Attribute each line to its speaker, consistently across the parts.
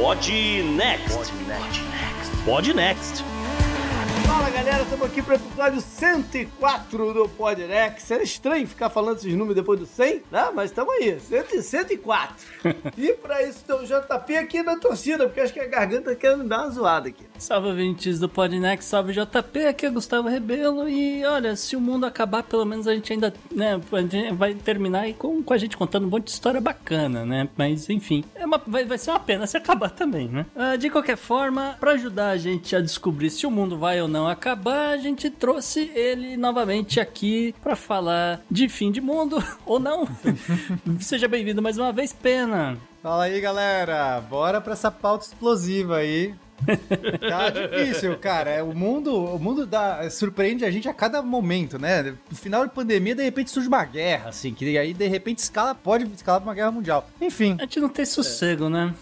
Speaker 1: Pod Next. Pod Next.
Speaker 2: Fala galera, estamos aqui para o episódio 104 do Podrex. Era estranho ficar falando esses números depois do 100, né? Mas estamos aí, 100, 104. e para isso tem o JP aqui na torcida, porque acho que a garganta quer me dar uma zoada aqui.
Speaker 3: Salve ouvintes do Podnext, salve JP, aqui é Gustavo Rebelo e olha, se o mundo acabar, pelo menos a gente ainda, né, vai terminar aí com, com a gente contando um monte de história bacana, né, mas enfim, é uma, vai, vai ser uma pena se acabar também, né. Uh, de qualquer forma, para ajudar a gente a descobrir se o mundo vai ou não acabar, a gente trouxe ele novamente aqui para falar de fim de mundo, ou não. Seja bem-vindo mais uma vez, Pena.
Speaker 4: Fala aí, galera, bora pra essa pauta explosiva aí. tá difícil, cara. É, o mundo, o mundo dá, surpreende a gente a cada momento, né? No final de pandemia, de repente surge uma guerra, assim, que aí de repente escala, pode escalar pra uma guerra mundial. Enfim.
Speaker 3: A gente não tem sossego, é. né?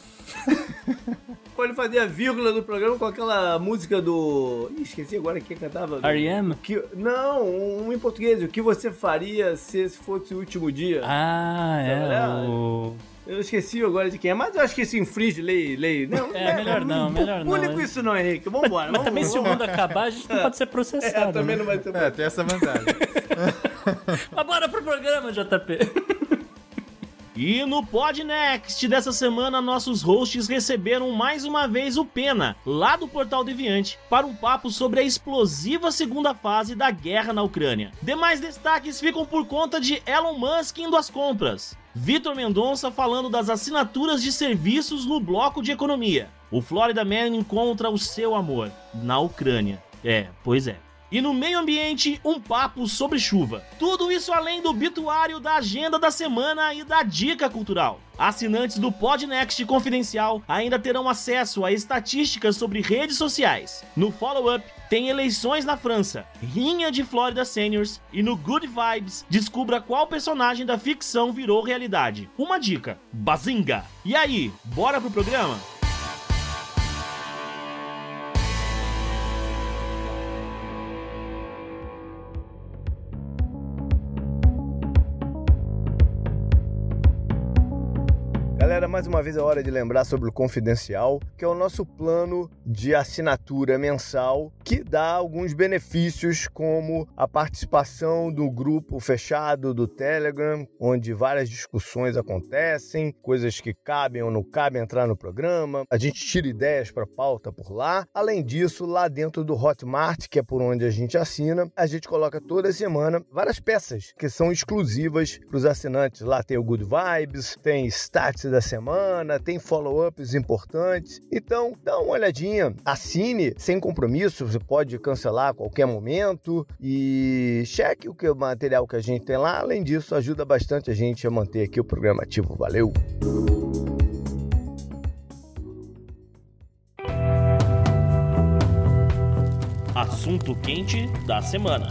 Speaker 2: Pode fazer a vírgula do programa com aquela música do. Ih, esqueci agora quem cantava.
Speaker 3: R.E.M.?
Speaker 2: Que... Não, um em português. O que você faria se fosse o último dia?
Speaker 3: Ah, é. O...
Speaker 2: Eu esqueci agora de quem é, mas eu acho que isso infringe lei. lei.
Speaker 3: Não, é, é melhor não, melhor não.
Speaker 2: Com isso não, Henrique. Vambora.
Speaker 3: Mas, mas também se o mundo acabar, a gente não pode ser processado.
Speaker 2: É, também
Speaker 4: né?
Speaker 2: não vai ter.
Speaker 4: É, tem essa vantagem.
Speaker 3: mas bora pro programa, JP.
Speaker 1: E no Podnext dessa semana, nossos hosts receberam mais uma vez o Pena, lá do Portal Deviante, para um papo sobre a explosiva segunda fase da guerra na Ucrânia. Demais destaques ficam por conta de Elon Musk indo às compras. Vitor Mendonça falando das assinaturas de serviços no bloco de economia. O Florida Man encontra o seu amor na Ucrânia. É, pois é. E no meio ambiente, um papo sobre chuva. Tudo isso além do bituário da agenda da semana e da dica cultural. Assinantes do Podnext Confidencial ainda terão acesso a estatísticas sobre redes sociais. No follow-up, tem eleições na França, rinha de Florida Seniors e no Good Vibes, descubra qual personagem da ficção virou realidade. Uma dica: Bazinga! E aí, bora pro programa?
Speaker 2: Galera, mais uma vez é hora de lembrar sobre o Confidencial, que é o nosso plano de assinatura mensal que dá alguns benefícios, como a participação do grupo fechado do Telegram, onde várias discussões acontecem, coisas que cabem ou não cabem entrar no programa. A gente tira ideias para pauta por lá. Além disso, lá dentro do Hotmart, que é por onde a gente assina, a gente coloca toda semana várias peças que são exclusivas para os assinantes. Lá tem o Good Vibes, tem Stats da semana, tem follow-ups importantes. Então, dá uma olhadinha, assine sem compromisso, você pode cancelar a qualquer momento e cheque o que o material que a gente tem lá. Além disso, ajuda bastante a gente a manter aqui o programa ativo. Valeu!
Speaker 1: Assunto quente da semana.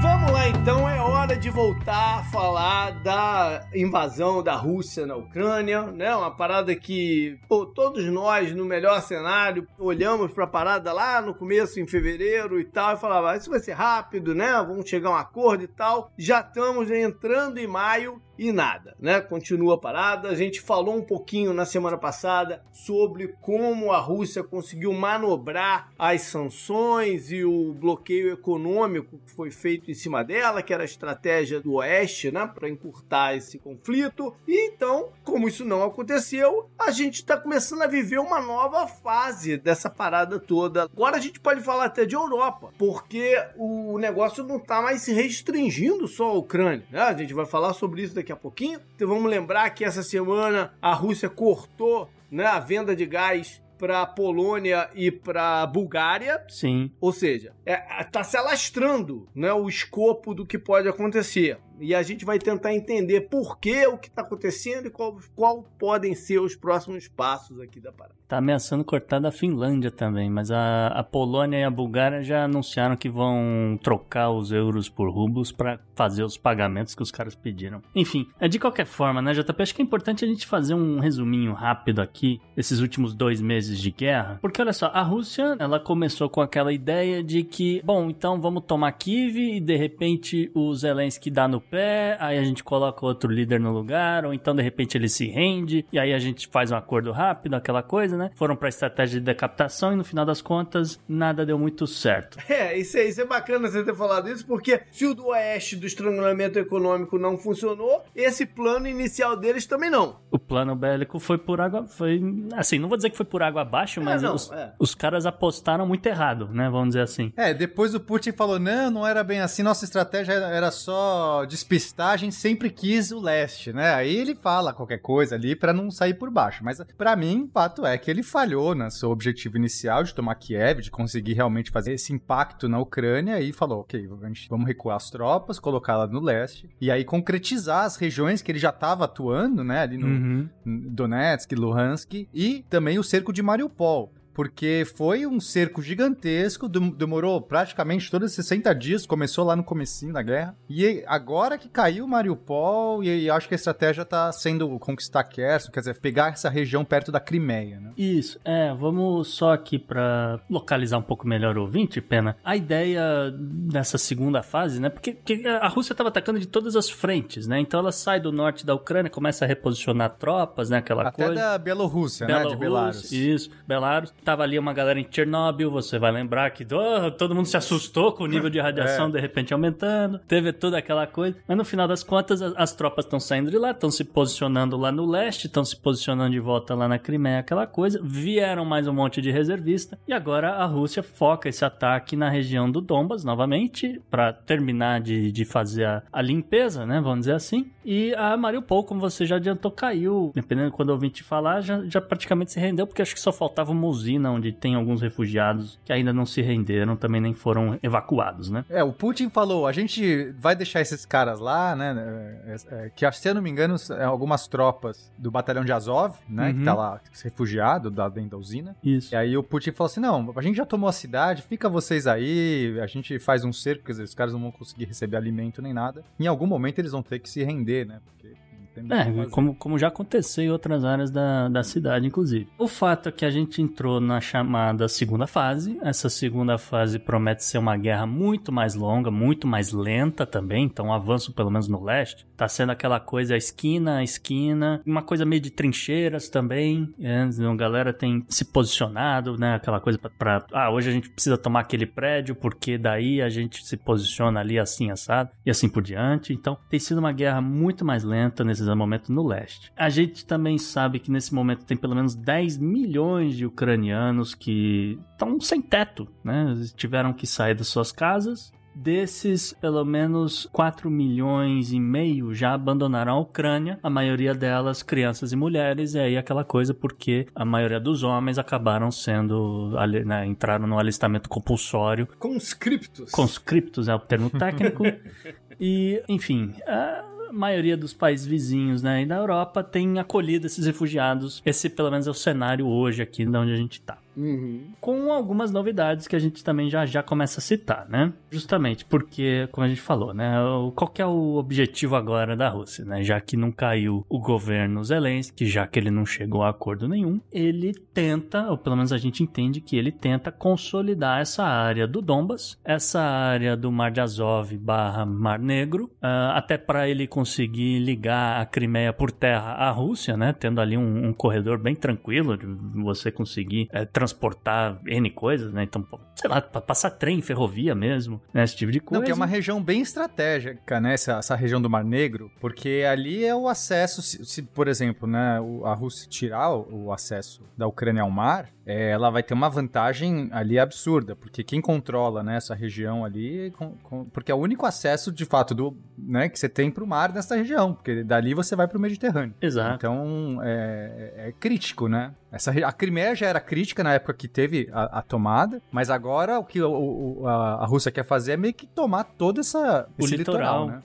Speaker 2: Vamos lá então, é hora de voltar a falar da invasão da Rússia na Ucrânia, né? Uma parada que, pô, todos nós, no melhor cenário, olhamos pra parada lá no começo, em fevereiro e tal, e falava, ah, isso vai ser rápido, né? Vamos chegar a um acordo e tal. Já estamos entrando em maio e nada, né? Continua parada. A gente falou um pouquinho na semana passada sobre como a Rússia conseguiu manobrar as sanções e o bloqueio econômico que foi feito em cima dela, que era a estratégia do Oeste, né, para encurtar esse conflito. E então, como isso não aconteceu, a gente está começando a viver uma nova fase dessa parada toda. Agora a gente pode falar até de Europa, porque o negócio não está mais se restringindo só à Ucrânia, né? A gente vai falar sobre isso daqui a pouquinho. Então vamos lembrar que essa semana a Rússia cortou né, a venda de gás para Polônia e para Bulgária.
Speaker 3: Sim.
Speaker 2: Ou seja, é, tá se alastrando né, o escopo do que pode acontecer e a gente vai tentar entender por que o que está acontecendo e qual, qual podem ser os próximos passos aqui da parada.
Speaker 3: Tá ameaçando cortar da Finlândia também, mas a, a Polônia e a Bulgária já anunciaram que vão trocar os euros por rublos para fazer os pagamentos que os caras pediram. Enfim, é de qualquer forma, né, JP? Acho que é importante a gente fazer um resuminho rápido aqui desses últimos dois meses meses de guerra, porque olha só, a Rússia, ela começou com aquela ideia de que, bom, então vamos tomar Kiev e de repente o Zelensky dá no pé, aí a gente coloca outro líder no lugar, ou então de repente ele se rende e aí a gente faz um acordo rápido, aquela coisa, né? Foram para estratégia de decapitação e no final das contas nada deu muito certo.
Speaker 2: É, isso é, isso é bacana você ter falado isso, porque se o do Oeste do estrangulamento econômico não funcionou, esse plano inicial deles também não.
Speaker 3: O plano bélico foi por água, foi assim, não vou dizer que foi por água abaixo, mas
Speaker 2: não,
Speaker 3: os,
Speaker 2: é.
Speaker 3: os caras apostaram muito errado, né? Vamos dizer assim.
Speaker 4: É, depois o Putin falou: não, não era bem assim, nossa estratégia era só despistar, a gente sempre quis o leste, né? Aí ele fala qualquer coisa ali pra não sair por baixo. Mas pra mim, o fato é que ele falhou no seu objetivo inicial de tomar Kiev, de conseguir realmente fazer esse impacto na Ucrânia e falou: ok, vamos recuar as tropas, colocá-las no leste e aí concretizar as regiões que ele já estava atuando, né? Ali no,
Speaker 3: Uhum.
Speaker 4: Donetsk, Luhansk e também o cerco de Mariupol. Porque foi um cerco gigantesco, dem- demorou praticamente todos os 60 dias, começou lá no comecinho da guerra. E agora que caiu Mariupol, e, e acho que a estratégia tá sendo conquistar Kherson, quer dizer, pegar essa região perto da Crimeia, né?
Speaker 3: Isso, é, vamos só aqui pra localizar um pouco melhor o ouvinte, Pena. A ideia dessa segunda fase, né? Porque, porque a Rússia estava atacando de todas as frentes, né? Então ela sai do norte da Ucrânia, começa a reposicionar tropas, né? Aquela
Speaker 4: Até
Speaker 3: coisa.
Speaker 4: da Bielorrússia, né? De Belarus.
Speaker 3: Isso, Belarus. Tava ali uma galera em Chernobyl, você vai lembrar que oh, todo mundo se assustou com o nível de radiação
Speaker 4: É.
Speaker 3: de repente aumentando. Teve toda aquela coisa. Mas no final das contas, as, as tropas estão saindo de lá, estão se posicionando lá no leste, estão se posicionando de volta lá na Crimeia, aquela coisa. Vieram mais um monte de reservista. E agora a Rússia foca esse ataque na região do Donbas novamente, para terminar de, de fazer a, a limpeza, né? Vamos dizer assim. E a Mariupol, como você já adiantou, caiu. Dependendo de quando eu ouvir te falar, já, já praticamente se rendeu, porque acho que só faltava uma onde tem alguns refugiados que ainda não se renderam, também nem foram evacuados, né?
Speaker 4: É, o Putin falou, a gente vai deixar esses caras lá, né, é, é, que se eu não me engano, é, algumas tropas do batalhão de Azov, né, que
Speaker 3: Uhum.
Speaker 4: tá lá refugiado da, dentro da usina.
Speaker 3: Isso.
Speaker 4: E aí o Putin falou assim, não, a gente já tomou a cidade, fica vocês aí, a gente faz um cerco, quer dizer, os caras não vão conseguir receber alimento nem nada. Em algum momento eles vão ter que se render, né, porque
Speaker 3: É, como, como já aconteceu em outras áreas da, da cidade, inclusive. O fato é que a gente entrou na chamada segunda fase. Essa segunda fase promete ser uma guerra muito mais longa, muito mais lenta também. Então, o avanço, pelo menos no leste, tá sendo aquela coisa esquina a esquina, uma coisa meio de trincheiras também. É, a galera tem se posicionado, né? Aquela coisa pra. Ah, hoje a gente precisa tomar aquele prédio, porque daí a gente se posiciona ali assim, assado, e assim por diante. Então, tem sido uma guerra muito mais lenta nesses momentos no leste. A gente também sabe que nesse momento tem pelo menos 10 milhões de ucranianos que estão sem teto, né? Eles tiveram que sair das suas casas. Desses, pelo menos 4 milhões e meio já abandonaram a Ucrânia, a maioria delas crianças e mulheres, e aí aquela coisa porque a maioria dos homens acabaram sendo, né, entraram no alistamento compulsório
Speaker 2: Conscriptos.
Speaker 3: conscriptos é o termo técnico. e, enfim, a maioria dos países vizinhos né, e da Europa tem acolhido esses refugiados. Esse, pelo menos, é o cenário hoje aqui de onde a gente tá.
Speaker 2: Uhum.
Speaker 3: Com algumas novidades que a gente também já já começa a citar, né? Justamente porque, como a gente falou, né? Qual que é o objetivo agora da Rússia, né? Já que não caiu o governo Zelensky, já que ele não chegou a acordo nenhum, ele tenta, ou pelo menos a gente entende que ele tenta consolidar essa área do Donbas, essa área do Mar de Azov barra Mar Negro, ah, até para ele conseguir ligar a Crimeia por terra à Rússia, né? Tendo ali um, um corredor bem tranquilo de você conseguir eh, transportar N coisas, né? Então, sei lá, pra passar trem, ferrovia mesmo, né? Esse tipo de coisa.
Speaker 4: Não, que é uma região bem estratégica, né? Essa, essa região do Mar Negro, porque ali é o acesso, se, se, por exemplo, né, a Rússia tirar o, o acesso da Ucrânia ao mar, é, ela vai ter uma vantagem ali absurda, porque quem controla né, essa região ali, com- com- porque é o único acesso de fato do, né, que você tem para o mar nessa região, porque dali você vai para o Mediterrâneo.
Speaker 3: Exato.
Speaker 4: Então é, é crítico, né? Essa, a Crimeia já era crítica na época que teve a, a tomada, mas agora o que o- o- a, a Rússia quer fazer é meio que tomar todo essa,
Speaker 3: O
Speaker 4: esse
Speaker 3: litoral,
Speaker 4: né?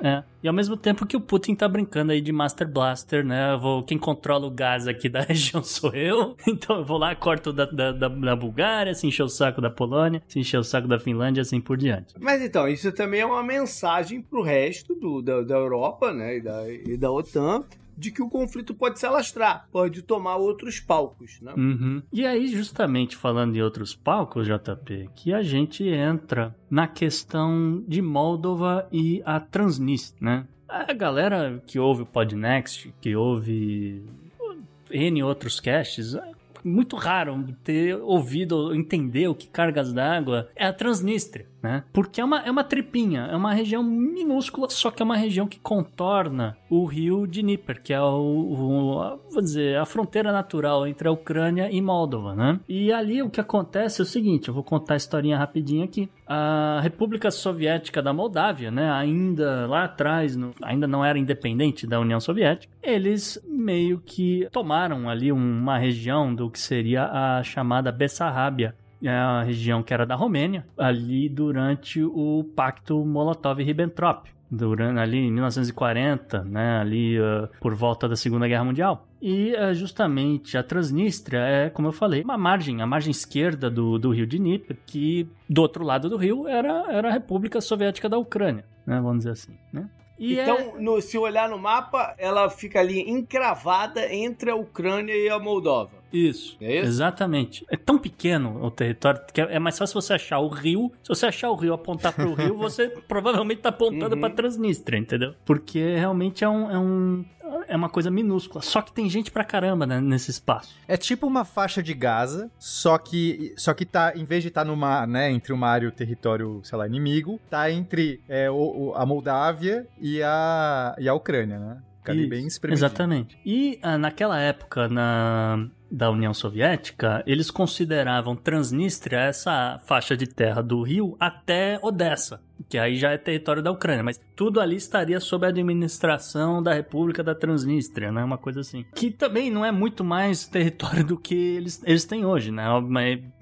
Speaker 3: é, é. E ao mesmo tempo que o Putin tá brincando aí de Master Blaster, né? Eu vou, quem controla o gás aqui da região sou eu, então eu vou lá, corto da, da, da, da Bulgária, se encher o saco da Polônia, se encher o saco da Finlândia, assim por diante.
Speaker 2: Mas então, isso também é uma mensagem pro resto do, da, da Europa, né, e da, e da OTAN, de que o conflito pode se alastrar, pode tomar outros palcos, né?
Speaker 3: Uhum. E aí, justamente falando de outros palcos, JP, que a gente entra na questão de Moldova e a Transnistria, né? A galera que ouve o Podnext, que ouve N outros casts, muito raro ter ouvido, entender o que cargas d'água é a Transnistria né? Porque é uma, é uma tripinha, é uma região minúscula, só que é uma região que contorna o rio Dnieper, que é o, o vou dizer, a fronteira natural entre a Ucrânia e Moldova, né? E ali o que acontece é o seguinte, eu vou contar a historinha rapidinho aqui. A República Soviética da Moldávia, né, ainda lá atrás, no, ainda não era independente da União Soviética, eles meio que tomaram ali uma região do que seria a chamada Bessarrábia, é a região que era da Romênia, ali durante o Pacto Molotov-Ribbentrop. Durante, ali em 1940, né, ali uh, por volta da Segunda Guerra Mundial. E uh, justamente a Transnistria é, como eu falei, uma margem, a margem esquerda do, do rio Dnieper, que do outro lado do rio era, era a República Soviética da Ucrânia, né, vamos dizer assim, né?
Speaker 2: E então, é... no, se olhar no mapa, ela fica ali encravada entre a Ucrânia e a Moldova.
Speaker 3: Isso, é isso, exatamente. É tão pequeno o território que é mais fácil você achar o rio. Se você achar o rio apontar para o rio, você provavelmente está apontando uhum. para Transnistria, entendeu? Porque realmente é um, é um é uma coisa minúscula. Só que tem gente pra caramba né, nesse espaço.
Speaker 4: É tipo uma faixa de Gaza, só que só que tá, em vez de estar tá numa, né, entre uma área e o território, sei lá, inimigo, tá entre é, o, a Moldávia e a, e a Ucrânia, né?
Speaker 3: Fica ali bem. Exatamente. E ah, naquela época, na, da União Soviética, eles consideravam Transnistria essa faixa de terra do rio até Odessa que aí já é território da Ucrânia, mas tudo ali estaria sob a administração da República da Transnistria, né? Uma coisa assim. Que também não é muito mais território do que eles, eles têm hoje, né?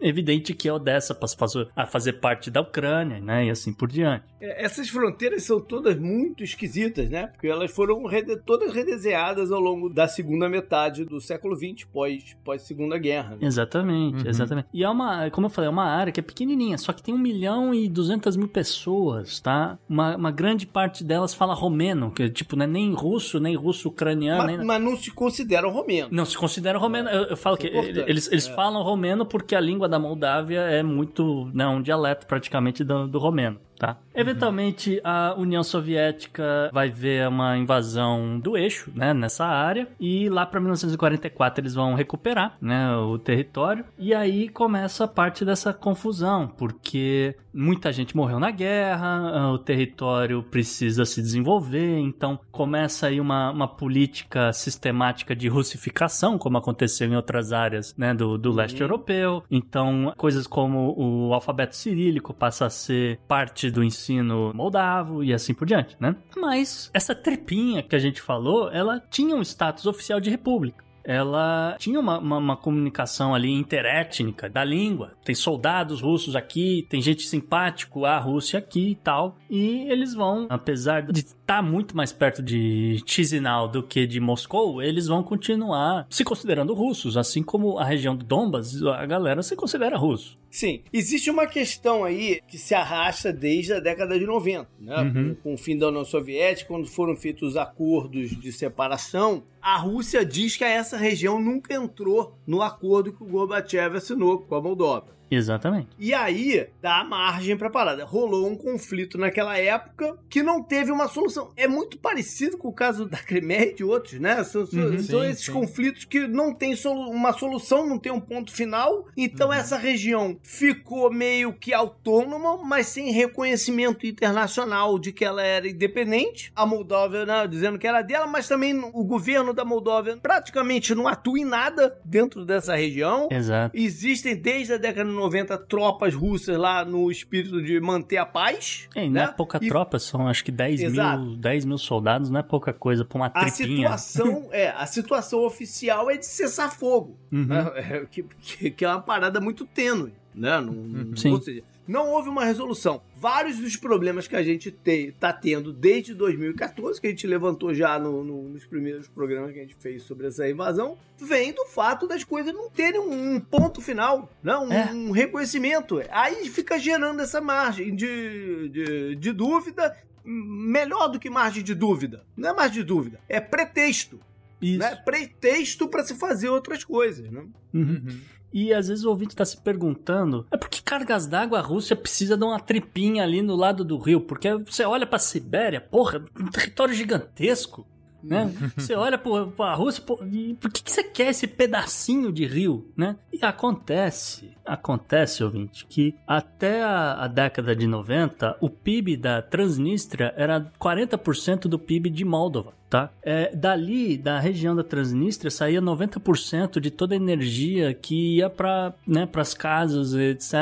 Speaker 3: É evidente que é Odessa passou a fazer parte da Ucrânia, né? E assim por diante.
Speaker 2: É, essas fronteiras são todas muito esquisitas, né? Porque elas foram rede, todas redesenhadas ao longo da segunda metade do século XX, pós, pós Segunda Guerra.
Speaker 3: Né? Exatamente, uhum. exatamente. E é uma, como eu falei, é uma área que é pequenininha, só que tem um milhão e duzentas mil pessoas tá? Uma, uma grande parte delas fala romeno, que tipo, não é nem russo, nem russo ucraniano.
Speaker 2: Mas,
Speaker 3: nem...
Speaker 2: mas não se considera romeno.
Speaker 3: Não se considera romeno. Eu, eu falo Isso que é eles, eles é. falam romeno porque a língua da Moldávia é muito, né, um dialeto praticamente do, do romeno tá? Eventualmente a União Soviética vai ver uma invasão do eixo, né, nessa área e lá para 1944 eles vão recuperar, né, o território e aí começa a parte dessa confusão, porque muita gente morreu na guerra, o território precisa se desenvolver, então começa aí uma, uma política sistemática de russificação, como aconteceu em outras áreas, né, do, do leste uhum. europeu. Então, coisas como o alfabeto cirílico passa a ser parte do ensino moldavo e assim por diante, né? Mas essa trepinha que a gente falou, ela tinha um status oficial de república ela tinha uma, uma, uma, comunicação ali interétnica da língua. Tem soldados russos aqui, tem gente simpático à Rússia aqui e tal. E eles vão, apesar de estar muito mais perto de Chisinau do que de Moscou, eles vão continuar se considerando russos, assim como a região do Donbas, a galera se considera russo.
Speaker 2: Sim, existe uma questão aí que se arrasta desde a década de 90, né? Uhum. Com, com o fim da União Soviética, quando foram feitos os acordos de separação, a Rússia diz que essa região nunca entrou no acordo que o Gorbachev assinou com a Moldova.
Speaker 3: Exatamente.
Speaker 2: E aí dá margem pra parada. Rolou um conflito naquela época que não teve uma solução. É muito parecido com o caso da Crimeia e de outros, né? São, uhum, são sim, esses sim. conflitos que não tem solu uma solução, não tem um ponto final. Então uhum. essa região ficou meio que autônoma, mas sem reconhecimento internacional de que ela era independente. A Moldóvia né, dizendo que era dela, mas também o governo da Moldóvia praticamente não atua em nada dentro dessa região.
Speaker 3: Exato.
Speaker 2: Existem desde a década de 90 tropas russas lá no espírito de manter a paz.
Speaker 3: É, não é né? pouca e... tropa, são acho que 10 mil, 10 mil soldados, não é pouca coisa pra uma a
Speaker 2: tripinha. Situação, é, a situação oficial é de cessar fogo, uhum. né? é, que, que, é uma parada muito tênue. Né? Não.
Speaker 3: Sim. Ou seja,
Speaker 2: não houve uma resolução. Vários dos problemas que a gente está tendo desde 2014, que a gente levantou já no, no, nos primeiros programas que a gente fez sobre essa invasão, vem do fato das coisas não terem um, um ponto final, não, né? um, é. um, reconhecimento. Aí fica gerando essa margem de, de, de dúvida melhor do que margem de dúvida. Não é margem de dúvida, é pretexto
Speaker 3: Isso.
Speaker 2: né? Pretexto para se fazer outras coisas, né?
Speaker 3: Uhum. E às vezes o ouvinte está se perguntando: é por que cargas d'água a Rússia precisa dar uma tripinha ali no lado do rio? Porque você olha para a Sibéria, porra, um território gigantesco. Né? Você olha para a Rússia, por, por que, que você quer esse pedacinho de rio? Né? E acontece, acontece, ouvinte, que até a, a década de 90, o PIB da Transnistria era 40% do PIB de Moldova tá? É, dali, da região da Transnistria, saía 90% de toda a energia que ia para né, as casas, etc.,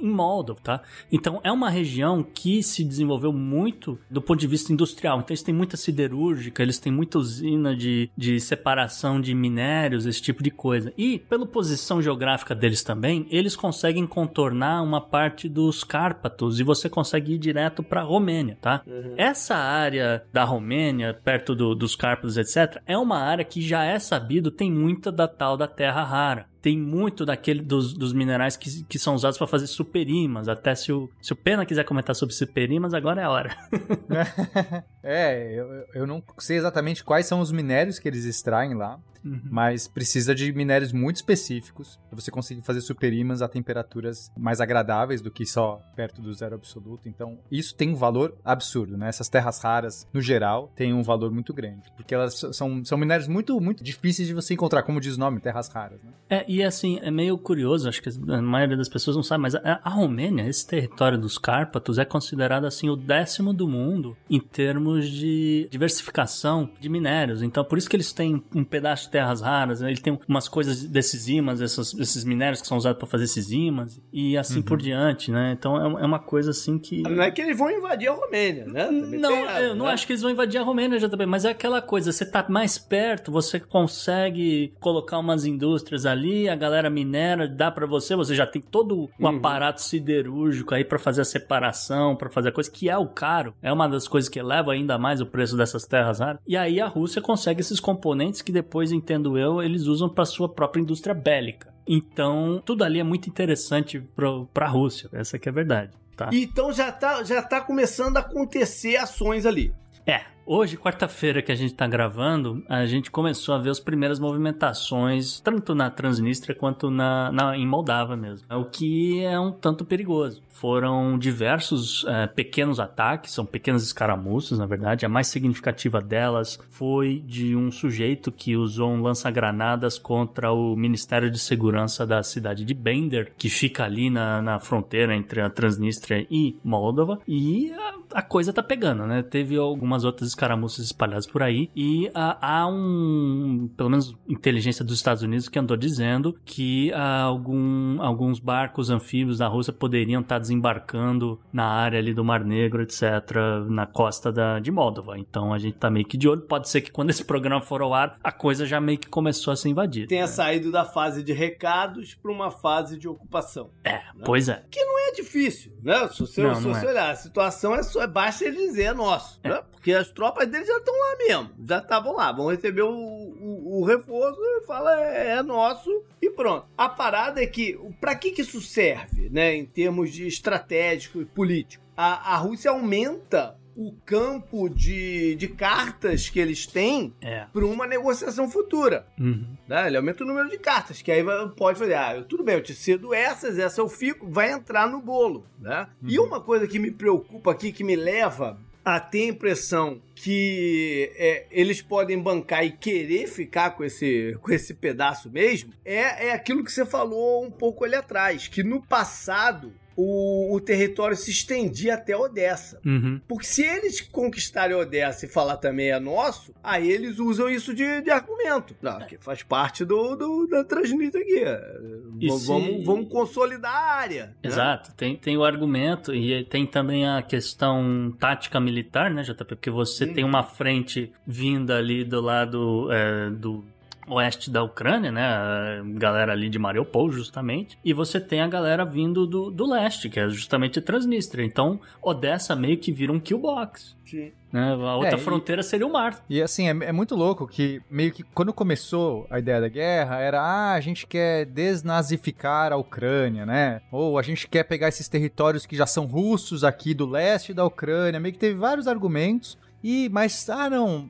Speaker 3: em Moldova, tá? Então, é uma região que se desenvolveu muito do ponto de vista industrial. Então, eles têm muita siderúrgica, eles têm muita usina de, de separação de minérios, esse tipo de coisa. E, pela posição geográfica deles também, eles conseguem contornar uma parte dos Cárpatos e você consegue ir direto para a Romênia, tá? Uhum. Essa área da Romênia, perto do, dos Cárpatos, etc., é uma área que já é sabido tem muita da tal da terra rara tem muito daquele dos, dos minerais que, que são usados para fazer superimas. Até se o, se o Pena quiser comentar sobre superimas, agora é a hora.
Speaker 4: é, eu, eu não sei exatamente quais são os minérios que eles extraem lá. Uhum. Mas precisa de minérios muito específicos para você conseguir fazer superimas a temperaturas mais agradáveis do que só perto do zero absoluto. Então, isso tem um valor absurdo, né? Essas terras raras, no geral, têm um valor muito grande. Porque elas são, são minérios muito, muito difíceis de você encontrar, como diz o nome, terras raras. Né?
Speaker 3: É, e assim, é meio curioso, acho que a maioria das pessoas não sabe, mas a, a Romênia, esse território dos Cárpatos, é considerado assim o décimo do mundo em termos de diversificação de minérios. Então, por isso que eles têm um pedaço de terras raras, né? ele tem umas coisas desses ímãs, esses, esses minérios que são usados para fazer esses ímãs, e assim uhum. por diante, né? Então é, é, uma coisa assim que.
Speaker 2: Não é que eles vão invadir a Romênia, né?
Speaker 3: Também não, errado, eu não né? acho que eles vão invadir a Romênia já também, mas é aquela coisa, você tá mais perto, você consegue colocar umas indústrias ali a galera minera, dá para você, você já tem todo um uhum. aparato siderúrgico aí para fazer a separação, para fazer a coisa que é o caro. É uma das coisas que eleva ainda mais o preço dessas terras raras. E aí a Rússia consegue esses componentes que depois, entendo eu, eles usam para sua própria indústria bélica. Então, tudo ali é muito interessante para a Rússia, essa que é a verdade. Tá?
Speaker 2: Então já tá, já tá começando a acontecer ações ali.
Speaker 3: É, Hoje, quarta-feira que a gente está gravando, a gente começou a ver as primeiras movimentações, tanto na Transnistria quanto na, na em Moldávia mesmo. O que é um tanto perigoso. Foram diversos é, pequenos ataques, são pequenas escaramuças, na verdade. A mais significativa delas foi de um sujeito que usou um lança-granadas contra o Ministério de Segurança da cidade de Bender, que fica ali na, na fronteira entre a Transnistria e Moldova. E a, a coisa tá pegando, né? Teve algumas outras escaramuças espalhadas por aí. E ah, há um, pelo menos, inteligência dos Estados Unidos que andou dizendo que ah, algum, alguns barcos anfíbios da Rússia poderiam estar desembarcando na área ali do Mar Negro, etc., na costa da, de Moldova. Então a gente tá meio que de olho. Pode ser que quando esse programa for ao ar, a coisa já meio que começou a ser invadida.
Speaker 2: Tenha né? saído da fase de recados para uma fase de ocupação.
Speaker 3: É, né? pois é.
Speaker 2: Que não é difícil, né? Se você, não, se você é. olhar, a situação é só, basta ele dizer é nosso, é. né? Porque as tropas deles já estão lá mesmo. Já estavam lá. Vão receber o, o, o reforço e fala é, é, nosso e pronto. A parada é que, para que, que isso serve, né? Em termos de estratégico e político? A, a Rússia aumenta o campo de, de cartas que eles têm é. para uma negociação futura. Uhum. Né? Ele aumenta o número de cartas, que aí pode fazer, ah, tudo bem, eu te cedo essas, essa eu fico, vai entrar no bolo. Né? Uhum. E uma coisa que me preocupa aqui, que me leva a ter a impressão que é, eles podem bancar e querer ficar com esse, com esse pedaço mesmo, é, é aquilo que você falou um pouco ali atrás, que no passado o, o, território se estendia até Odessa. Uhum. Porque se eles conquistarem Odessa e falar também é nosso, aí eles usam isso de, de argumento. Não, que faz parte do, do da Transnistria aqui. vamos, se... vamos consolidar a área. Né?
Speaker 3: Exato. Né? Tem, tem o argumento e tem também a questão tática militar, né, JP? Porque você tem uma frente vinda ali do lado é, do oeste da Ucrânia, né? A galera ali de Mariupol, justamente. E você tem a galera vindo do, do leste, que é justamente Transnistria. Então, Odessa meio que vira um killbox. Sim. Né? A outra é, fronteira
Speaker 4: e,
Speaker 3: seria o mar.
Speaker 4: E assim, é, é, muito louco que meio que quando começou a ideia da guerra, era ah, a gente quer desnazificar a Ucrânia, né? Ou a gente quer pegar esses territórios que já são russos aqui do leste da Ucrânia. Meio que teve vários argumentos. E, mas, ah, não,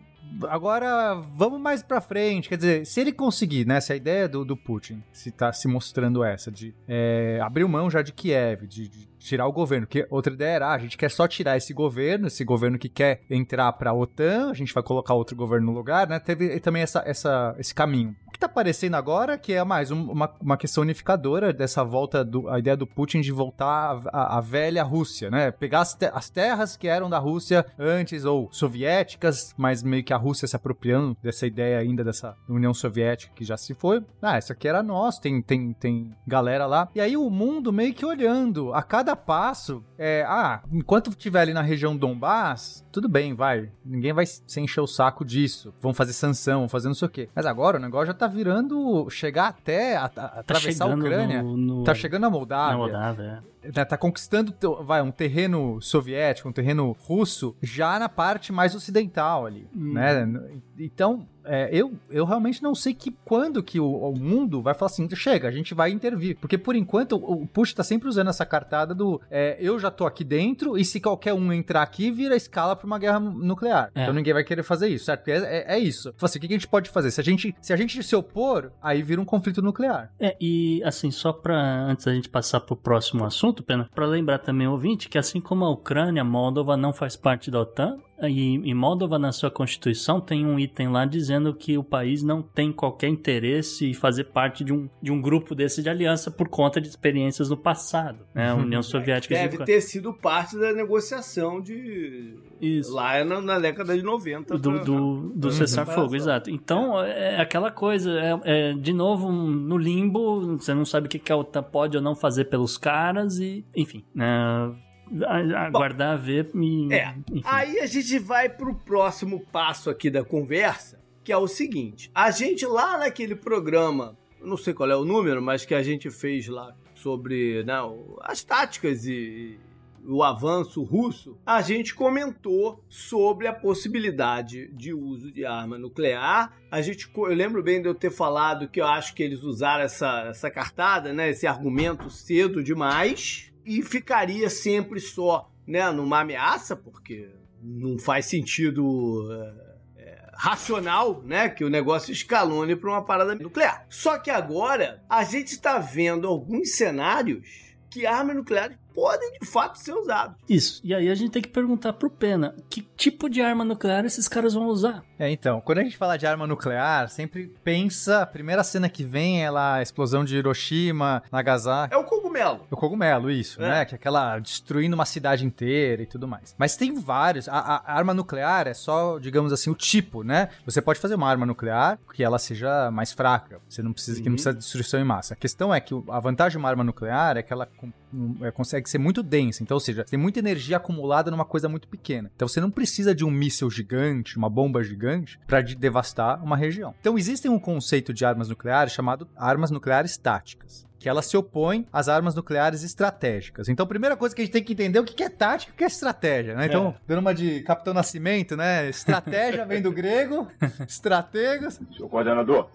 Speaker 4: agora vamos mais pra frente. Quer dizer, se ele conseguir, né? Se a ideia do, do Putin se tá se mostrando essa, de é, abrir mão já de Kiev, de, de tirar o governo. Que outra ideia era, ah, a gente quer só tirar esse governo, esse governo que quer entrar para a OTAN, a gente vai colocar outro governo no lugar, né? Teve também essa, essa, esse caminho. Tá aparecendo agora que é mais um, uma, uma questão unificadora dessa volta, do, a ideia do Putin de voltar à velha Rússia, né? Pegar as, te as terras que eram da Rússia antes, ou soviéticas, mas meio que a Rússia se apropriando dessa ideia ainda dessa União Soviética que já se foi. Ah, essa aqui era nossa, tem, tem, tem galera lá. E aí o mundo meio que olhando a cada passo, é, ah, enquanto estiver ali na região Donbass, tudo bem, vai. Ninguém vai se encher o saco disso. Vão fazer sanção, vão fazer não sei o quê. Mas agora o negócio já tá virando chegar até a, a, tá atravessar a Ucrânia. No, no... Tá chegando a Moldávia. Na Moldávia, é. Né, tá conquistando vai, um terreno soviético, um terreno russo, já na parte mais ocidental ali, hum. né? Então, é, eu, eu realmente não sei que quando que o, o, mundo vai falar assim, chega, a gente vai intervir. Porque por enquanto o, o Push tá sempre usando essa cartada do é, eu já tô aqui dentro e se qualquer um entrar aqui, vira escala pra uma guerra nuclear. É. Então ninguém vai querer fazer isso, certo? É, é, é isso. Assim, o que a gente pode fazer? Se a gente, se a gente se opor, aí vira um conflito nuclear.
Speaker 3: É, e assim, só pra antes da gente passar pro próximo assunto, Pena, pra lembrar também o ouvinte que assim como a Ucrânia, a Moldova não faz parte da OTAN, e, e Moldova, na sua constituição, tem um item lá dizendo que o país não tem qualquer interesse em fazer parte de um, de um grupo desse de aliança por conta de experiências no passado. Né? A uhum. União Soviética.
Speaker 2: Deve ter sido parte da negociação de. Isso. Lá na, na década de 90.
Speaker 3: Do, pra... do, do uhum. cessar-fogo, exato. Então, é, é aquela coisa, é, é, de novo, no limbo, você não sabe o que a OTAN pode ou não fazer pelos caras, e, enfim, né? Aguardar, Bom, ver e.
Speaker 2: É. Enfim. Aí a gente vai pro próximo passo aqui da conversa, que é o seguinte: a gente lá naquele programa, não sei qual é o número, mas que a gente fez lá sobre né, as táticas e o avanço russo, a gente comentou sobre a possibilidade de uso de arma nuclear. A gente, eu lembro bem de eu ter falado que eu acho que eles usaram essa, essa cartada, né, esse argumento cedo demais e ficaria sempre só né, numa ameaça, porque não faz sentido é, é, racional né, que o negócio escalone para uma parada nuclear. Só que agora a gente está vendo alguns cenários que armas nucleares podem de fato ser usados.
Speaker 3: Isso. E aí a gente tem que perguntar pro Pena, que tipo de arma nuclear esses caras vão usar?
Speaker 4: É, então, quando a gente fala de arma nuclear, sempre pensa, a primeira cena que vem é lá a explosão de Hiroshima, Nagasaki.
Speaker 2: É o cogumelo.
Speaker 4: O cogumelo, isso, é. né? Que é aquela destruindo uma cidade inteira e tudo mais. Mas tem vários. A, a, arma nuclear é só, digamos assim, o tipo, né? Você pode fazer uma arma nuclear que ela seja mais fraca. Você não precisa, uhum. que não precisa de destruição em massa. A questão é que a vantagem de uma arma nuclear é que ela é, consegue ser muito densa. Então, ou seja, tem muita energia acumulada numa coisa muito pequena. Então, você não precisa de um míssil gigante, uma bomba gigante, para devastar uma região. Então, existe um conceito de armas nucleares chamado armas nucleares táticas que ela se opõe às armas nucleares estratégicas. Então, a primeira coisa que a gente tem que entender é o que é tática e o que é estratégia, né? Então, é. dando uma de Capitão Nascimento, né? Estratégia vem do grego, estrategas.
Speaker 5: Senhor coordenador,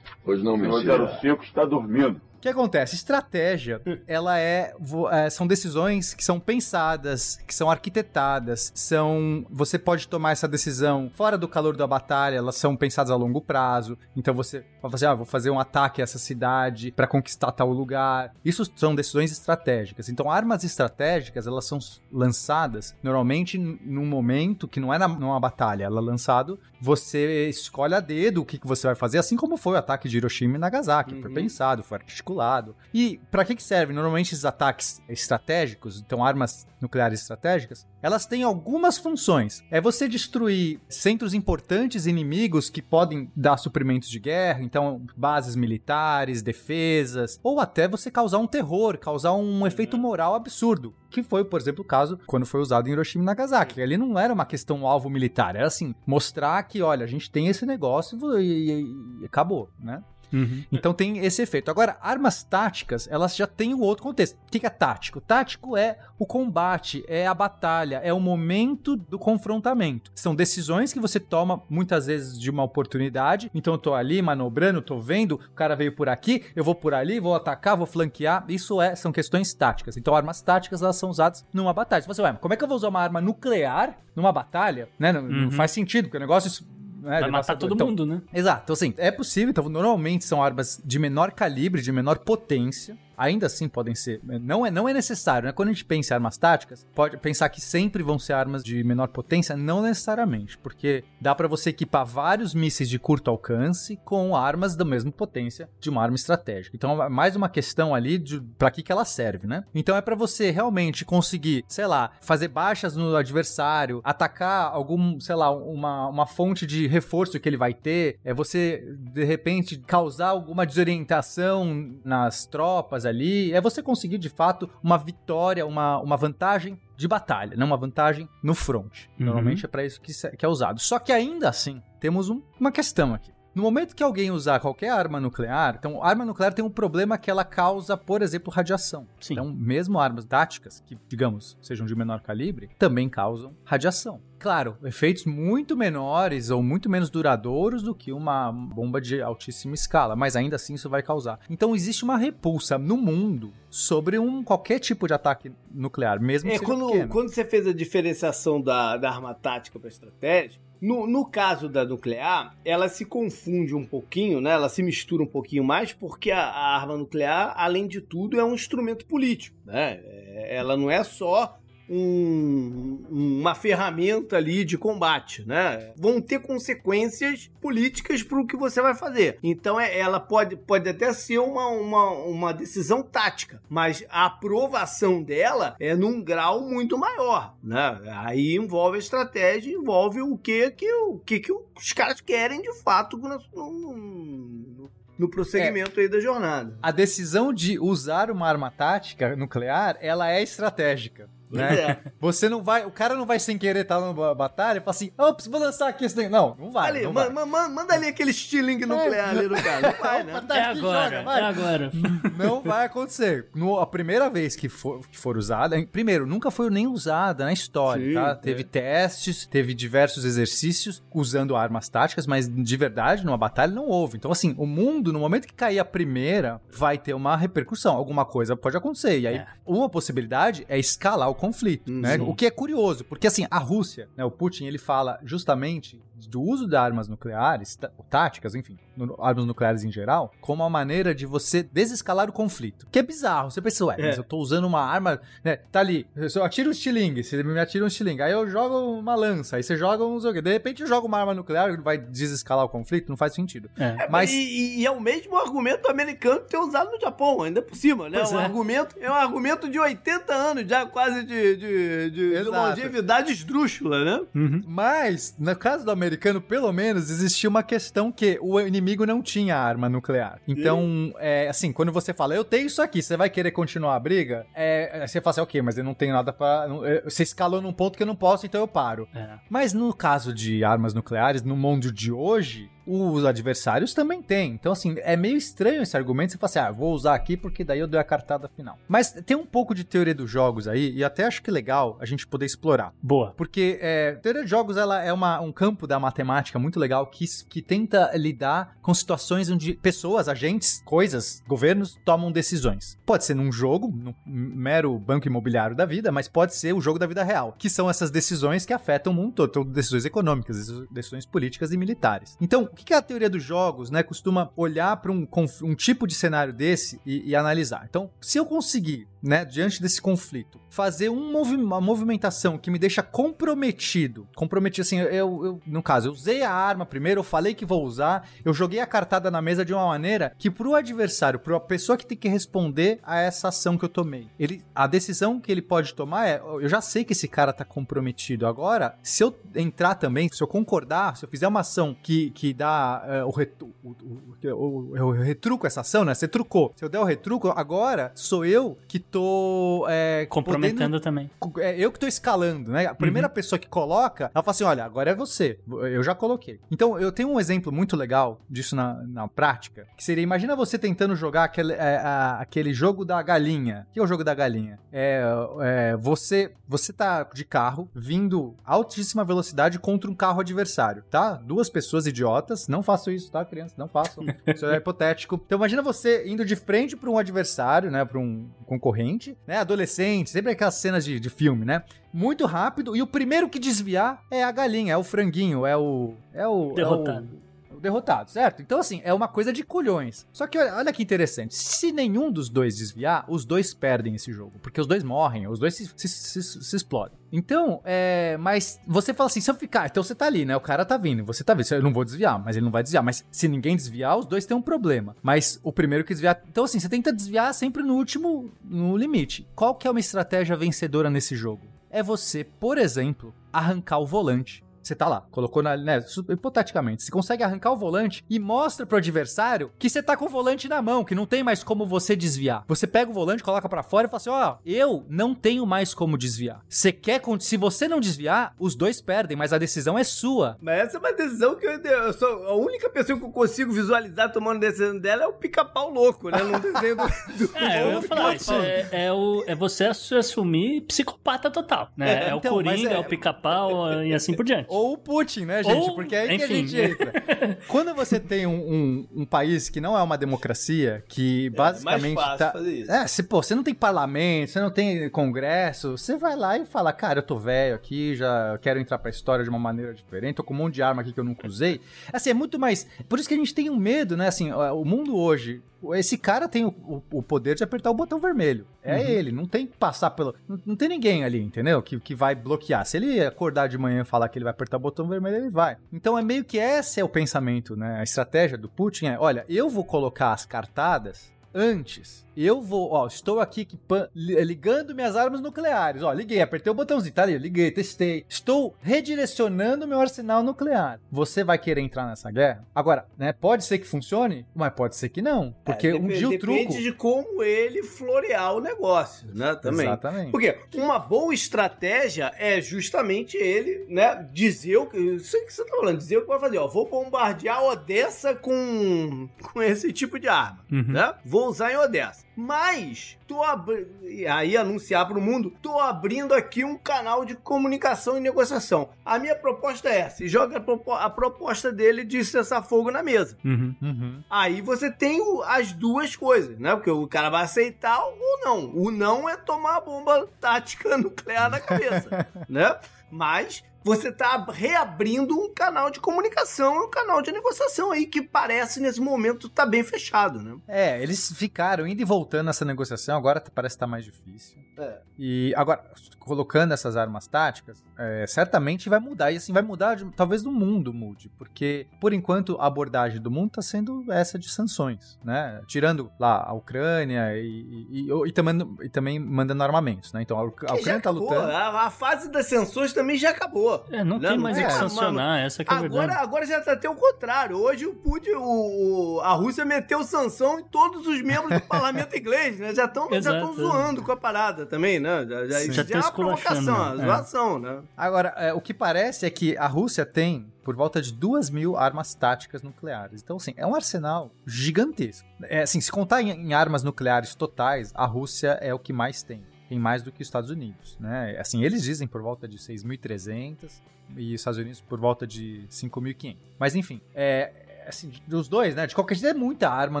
Speaker 5: pois não, meu senhor. 05 está dormindo.
Speaker 4: O que acontece? Estratégia, ela é, é, são decisões que são pensadas, que são arquitetadas, são você pode tomar essa decisão fora do calor da batalha, elas são pensadas a longo prazo. Então você vai fazer, ah, vou fazer um ataque a essa cidade para conquistar tal lugar. Isso são decisões estratégicas. Então armas estratégicas, elas são lançadas normalmente num momento que não é na, numa batalha, ela é lançado, você escolhe a dedo o que, que você vai fazer, assim como foi o ataque de Hiroshima e Nagasaki, uhum. foi pensado, foi articulado articulado. E para que que serve? Normalmente esses ataques estratégicos, então armas nucleares estratégicas, elas têm algumas funções. É você destruir centros importantes inimigos que podem dar suprimentos de guerra, então bases militares, defesas, ou até você causar um terror, causar um efeito moral absurdo, que foi, por exemplo, o caso quando foi usado em Hiroshima e Nagasaki. Ali não era uma questão alvo militar, era assim, mostrar que, olha, a gente tem esse negócio e, e, e acabou, né? Uhum. Então tem esse efeito. Agora, armas táticas, elas já têm um outro contexto. O que é tático? Tático é o combate, é a batalha, é o momento do confrontamento. São decisões que você toma muitas vezes de uma oportunidade. Então eu tô ali manobrando, tô vendo, o cara veio por aqui, eu vou por ali, vou atacar, vou flanquear. Isso é, são questões táticas. Então armas táticas elas são usadas numa batalha. Você vai, como é que eu vou usar uma arma nuclear numa batalha? Né? Não, uhum. não faz sentido, porque o negócio
Speaker 3: Vai matar todo
Speaker 4: então,
Speaker 3: mundo, né?
Speaker 4: Exato, então assim, é possível, então normalmente são armas de menor calibre, de menor potência, ainda assim podem ser. Não é, não é necessário, né? Quando a gente pensa em armas táticas, pode pensar que sempre vão ser armas de menor potência, não necessariamente, porque dá para você equipar vários mísseis de curto alcance com armas da mesma potência de uma arma estratégica. Então, é mais uma questão ali de para que que ela serve, né? Então é para você realmente conseguir, sei lá, fazer baixas no adversário, atacar algum, sei lá, uma, uma fonte de reforço que ele vai ter, é você de repente causar alguma desorientação nas tropas ali, é você conseguir de fato uma vitória, uma, uma vantagem de batalha, não uma vantagem no front.
Speaker 3: Uhum.
Speaker 4: Normalmente é para isso que, que é usado. Só que ainda assim, temos um- uma questão aqui. No momento que alguém usar qualquer arma nuclear, então, arma nuclear tem um problema que ela causa, por exemplo, radiação.
Speaker 3: Sim.
Speaker 4: Então, mesmo armas táticas, que, digamos, sejam de menor calibre, também causam radiação. Claro, efeitos muito menores ou muito menos duradouros do que uma bomba de altíssima escala, mas ainda assim isso vai causar. Então existe uma repulsa no mundo sobre um qualquer tipo de ataque nuclear, mesmo que
Speaker 2: É,
Speaker 4: seja
Speaker 2: quando,
Speaker 4: pequeno.
Speaker 2: quando você fez a diferenciação da, da arma tática para estratégia, no, no caso da nuclear, ela se confunde um pouquinho, né? Ela se mistura um pouquinho mais, porque a, a arma nuclear, além de tudo, é um instrumento político, né? É, Ela não é só um- uma ferramenta ali de combate, né? Vão ter consequências políticas para o que você vai fazer. Então é- ela pode, pode até ser uma, uma, uma decisão tática, mas a aprovação dela é num grau muito maior, né? Aí envolve a estratégia, envolve o que que, o que, que os caras querem de fato no, no, no prosseguimento aí da jornada.
Speaker 4: A decisão de usar uma arma tática nuclear, ela é estratégica. Né?
Speaker 2: é.
Speaker 4: Você não vai, o cara não vai sem querer estar numa batalha e fala assim, ops, vou lançar aqui esse negócio. Não, não vai.
Speaker 2: ali,
Speaker 4: não
Speaker 2: ma-
Speaker 4: vai.
Speaker 2: ma- ma- manda ali aquele estilingue nuclear ali no cara. Não vai, né?
Speaker 4: Tá
Speaker 3: É agora,
Speaker 4: joga, vai.
Speaker 3: é agora.
Speaker 4: Não vai acontecer. No, a primeira vez que for, que for usada, primeiro, nunca foi nem usada na história,
Speaker 2: Sim,
Speaker 4: tá?
Speaker 2: é.
Speaker 4: Teve testes, teve diversos exercícios usando armas táticas, mas de verdade, numa batalha não houve. Então, assim, o mundo, no momento que cair a primeira, vai ter uma repercussão. Alguma coisa pode acontecer. E aí,
Speaker 3: É.
Speaker 4: uma possibilidade é escalar o conflito,
Speaker 2: Hum,
Speaker 4: né?
Speaker 3: sim.
Speaker 4: O que é curioso, porque assim, a Rússia, né, o Putin, ele fala justamente do uso de armas nucleares, tá- táticas, enfim, no- armas nucleares em geral, como uma maneira de você desescalar o conflito. Que é bizarro. Você pensa, ué,
Speaker 2: É.
Speaker 4: mas eu tô usando uma arma, né? Tá ali, eu atiro um estilingue, você me atira um estilingue, aí eu jogo uma lança, aí você joga um. De repente eu jogo uma arma nuclear vai desescalar o conflito, não faz sentido.
Speaker 3: É.
Speaker 4: Mas
Speaker 2: E, e é o mesmo argumento americano ter usado no Japão, ainda por cima, né?
Speaker 3: Pois
Speaker 2: um
Speaker 3: é.
Speaker 2: argumento, é um argumento de 80 anos já, quase de, de, de, de
Speaker 4: Exato.
Speaker 2: longevidade esdrúxula, né?
Speaker 4: Mas, no caso do americano, pelo menos, existia uma questão que o inimigo não tinha arma nuclear. Então, é, assim, quando você fala, eu tenho isso aqui, você vai querer continuar a briga? É, você fala assim, ok, mas eu não tenho nada pra... não- é, Você escalou num ponto que eu não posso, então eu paro.
Speaker 3: É.
Speaker 4: Mas no caso de armas nucleares, no mundo de hoje, os adversários também têm. Então, assim, é meio estranho esse argumento. Você fala assim, ah, vou usar aqui porque daí eu dou a cartada final. Mas tem um pouco de teoria dos jogos aí, e até acho que é legal a gente poder explorar.
Speaker 3: Boa.
Speaker 4: Porque é, teoria de jogos ela é uma, um campo da matemática muito legal que, que tenta lidar com situações onde pessoas, agentes, coisas, governos tomam decisões. Pode ser num jogo, num mero banco imobiliário da vida, mas pode ser o jogo da vida real, que são essas decisões que afetam o mundo todo, então, decisões econômicas, decis- decisões políticas e militares. Então, que que a teoria dos jogos, né, costuma olhar para um, um tipo de cenário desse e, e analisar? Então, se eu conseguir, né, diante desse conflito, fazer um movi- uma movimentação que me deixa comprometido, comprometido assim, eu, eu- no caso, eu usei a arma primeiro, eu falei que vou usar, eu joguei a cartada na mesa de uma maneira que pro adversário, pro pessoa que tem que responder a essa ação que eu tomei, ele, a decisão que ele pode tomar é, eu já sei que esse cara tá comprometido agora, se eu entrar também, se eu concordar, se eu fizer uma ação que, que dá é, o, retu, o, o, o- eu retruco essa ação, né? Você trucou. Se eu der o retruco, agora sou eu que tô é,
Speaker 3: Comprometendo também.
Speaker 4: podendo- é eu que tô escalando, né? A primeira pessoa que coloca, ela fala assim: olha, agora é você. Eu já coloquei. Então, eu tenho um exemplo muito legal disso na, na prática, que seria: imagina você tentando jogar aquele, é, a- aquele jogo da galinha. O que é o jogo da galinha? É, é, você, você tá de carro vindo altíssima velocidade contra um carro adversário, tá? Duas pessoas idiotas. Não façam isso, tá, criança? Não façam. Isso é hipotético. Então, imagina você indo de frente para um adversário, né? Para um concorrente corrente, né? Adolescente, sempre aquelas cenas de, de filme, né? Muito rápido, e o primeiro que desviar é a galinha, é o franguinho, é o. É o.
Speaker 3: Derrotado.
Speaker 4: É o, derrotado, certo? Então, assim, é uma coisa de colhões. Só que olha, olha que interessante. Se nenhum dos dois desviar, os dois perdem esse jogo. Porque os dois morrem, os dois se, se, se, se explodem. Então, é. Mas você fala assim: se eu ficar. Então você tá ali, né? O cara tá vindo. Você tá vendo. Eu não vou desviar, mas ele não vai desviar. Mas se ninguém desviar, os dois têm um problema. Mas o primeiro que desviar. Então, assim, você tenta desviar sempre no último. No limite. Qual que é uma estratégia vencedora nesse jogo? É você, por exemplo, arrancar o volante você tá lá, colocou na, né, hipoteticamente, você consegue arrancar o volante e mostra pro adversário que você tá com o volante na mão, que não tem mais como você desviar. Você pega o volante, coloca para fora e fala assim: "Ó, oh, eu não tenho mais como desviar". Você quer se você não desviar, os dois perdem, mas a decisão é sua.
Speaker 2: Mas essa é uma decisão que eu, eu sou a única pessoa que eu consigo visualizar tomando decisão dela é o pica-pau louco, né? No desenho do,
Speaker 3: do É, eu ia falar, isso é, é, o, é você assumir psicopata total, né? É, é então, o Coringa, é, é o pica-pau e assim por diante.
Speaker 4: Ou o Putin, né, gente? Ou, Porque é aí enfim. que a gente entra. Quando você tem um, um, um, país que não é uma democracia, que é, basicamente. É, tá... fazer isso. É, se, pô, você não tem parlamento, você não tem congresso, você vai lá e fala, cara, eu tô velho aqui, já quero entrar pra história de uma maneira diferente, tô com um monte de arma aqui que eu nunca usei. Assim, é muito mais. Por isso que a gente tem um medo, né? Assim, o mundo hoje, esse cara tem o, o, o, poder de apertar o botão vermelho. É uhum. ele, não tem que passar pelo. Não, não, tem ninguém ali, entendeu? Que, que vai bloquear. Se ele acordar de manhã e falar que ele vai apertar o botão vermelho, ele vai. Então é meio que esse é o pensamento, né? A estratégia do Putin é: olha, eu vou colocar as cartadas antes eu vou, ó, estou aqui ligando minhas armas nucleares. Ó, liguei, apertei o botãozinho, tá ali, liguei, testei. Estou redirecionando meu arsenal nuclear. Você vai querer entrar nessa guerra? Agora, né, pode ser que funcione, mas pode ser que não. Porque é, um dia o truco...
Speaker 2: Depende de como ele florear o negócio, né, também.
Speaker 4: Exatamente.
Speaker 2: Porque uma boa estratégia é justamente ele, né, dizer o que... Isso que você tá falando, dizer o que vai fazer. Ó, vou bombardear Odessa com, com esse tipo de arma, uhum. né? Vou usar em Odessa. Mas, tô abrindo. Aí anunciar para o mundo: tô abrindo aqui um canal de comunicação e negociação. A minha proposta é essa: joga a, proposta dele de cessar fogo na mesa.
Speaker 4: Uhum, uhum.
Speaker 2: Aí você tem as duas coisas, né? Porque o cara vai aceitar ou não. O não é tomar a bomba tática nuclear na cabeça, né? Mas você está reabrindo um canal de comunicação, um canal de negociação aí que parece nesse momento tá bem fechado, né?
Speaker 4: É, eles ficaram indo e voltando nessa negociação, agora parece estar tá mais difícil. É. E agora, colocando essas armas táticas, é, certamente vai mudar. E assim, vai mudar, de, talvez do mundo mude, porque por enquanto a abordagem do mundo está sendo essa de sanções, né? Tirando lá a Ucrânia e, e, e, e também, e também mandando armamentos, né? Então a, a Ucrânia está lutando.
Speaker 2: A, a, fase das sanções também já acabou.
Speaker 3: É, não, tem mais o que sancionar, mano, essa que é a
Speaker 2: agora,
Speaker 3: verdade.
Speaker 2: Agora já está até o contrário. Hoje o Putin, o, o, a Rússia meteu sanção em todos os membros do parlamento inglês, né? Já estão já zoando com a parada também, né?
Speaker 3: Já, já, já, já é uma provocação,
Speaker 2: é. zoação, né?
Speaker 4: Agora, é, o que parece é que a Rússia tem por volta de duas mil armas táticas nucleares. Então, assim, é um arsenal gigantesco. É, assim, se contar em, em armas nucleares totais, a Rússia é o que mais tem tem mais do que os Estados Unidos, né? Assim, eles dizem por volta de 6.300 e os Estados Unidos por volta de 5.500. Mas enfim, é, assim, dos dois, né? De qualquer jeito, é muita arma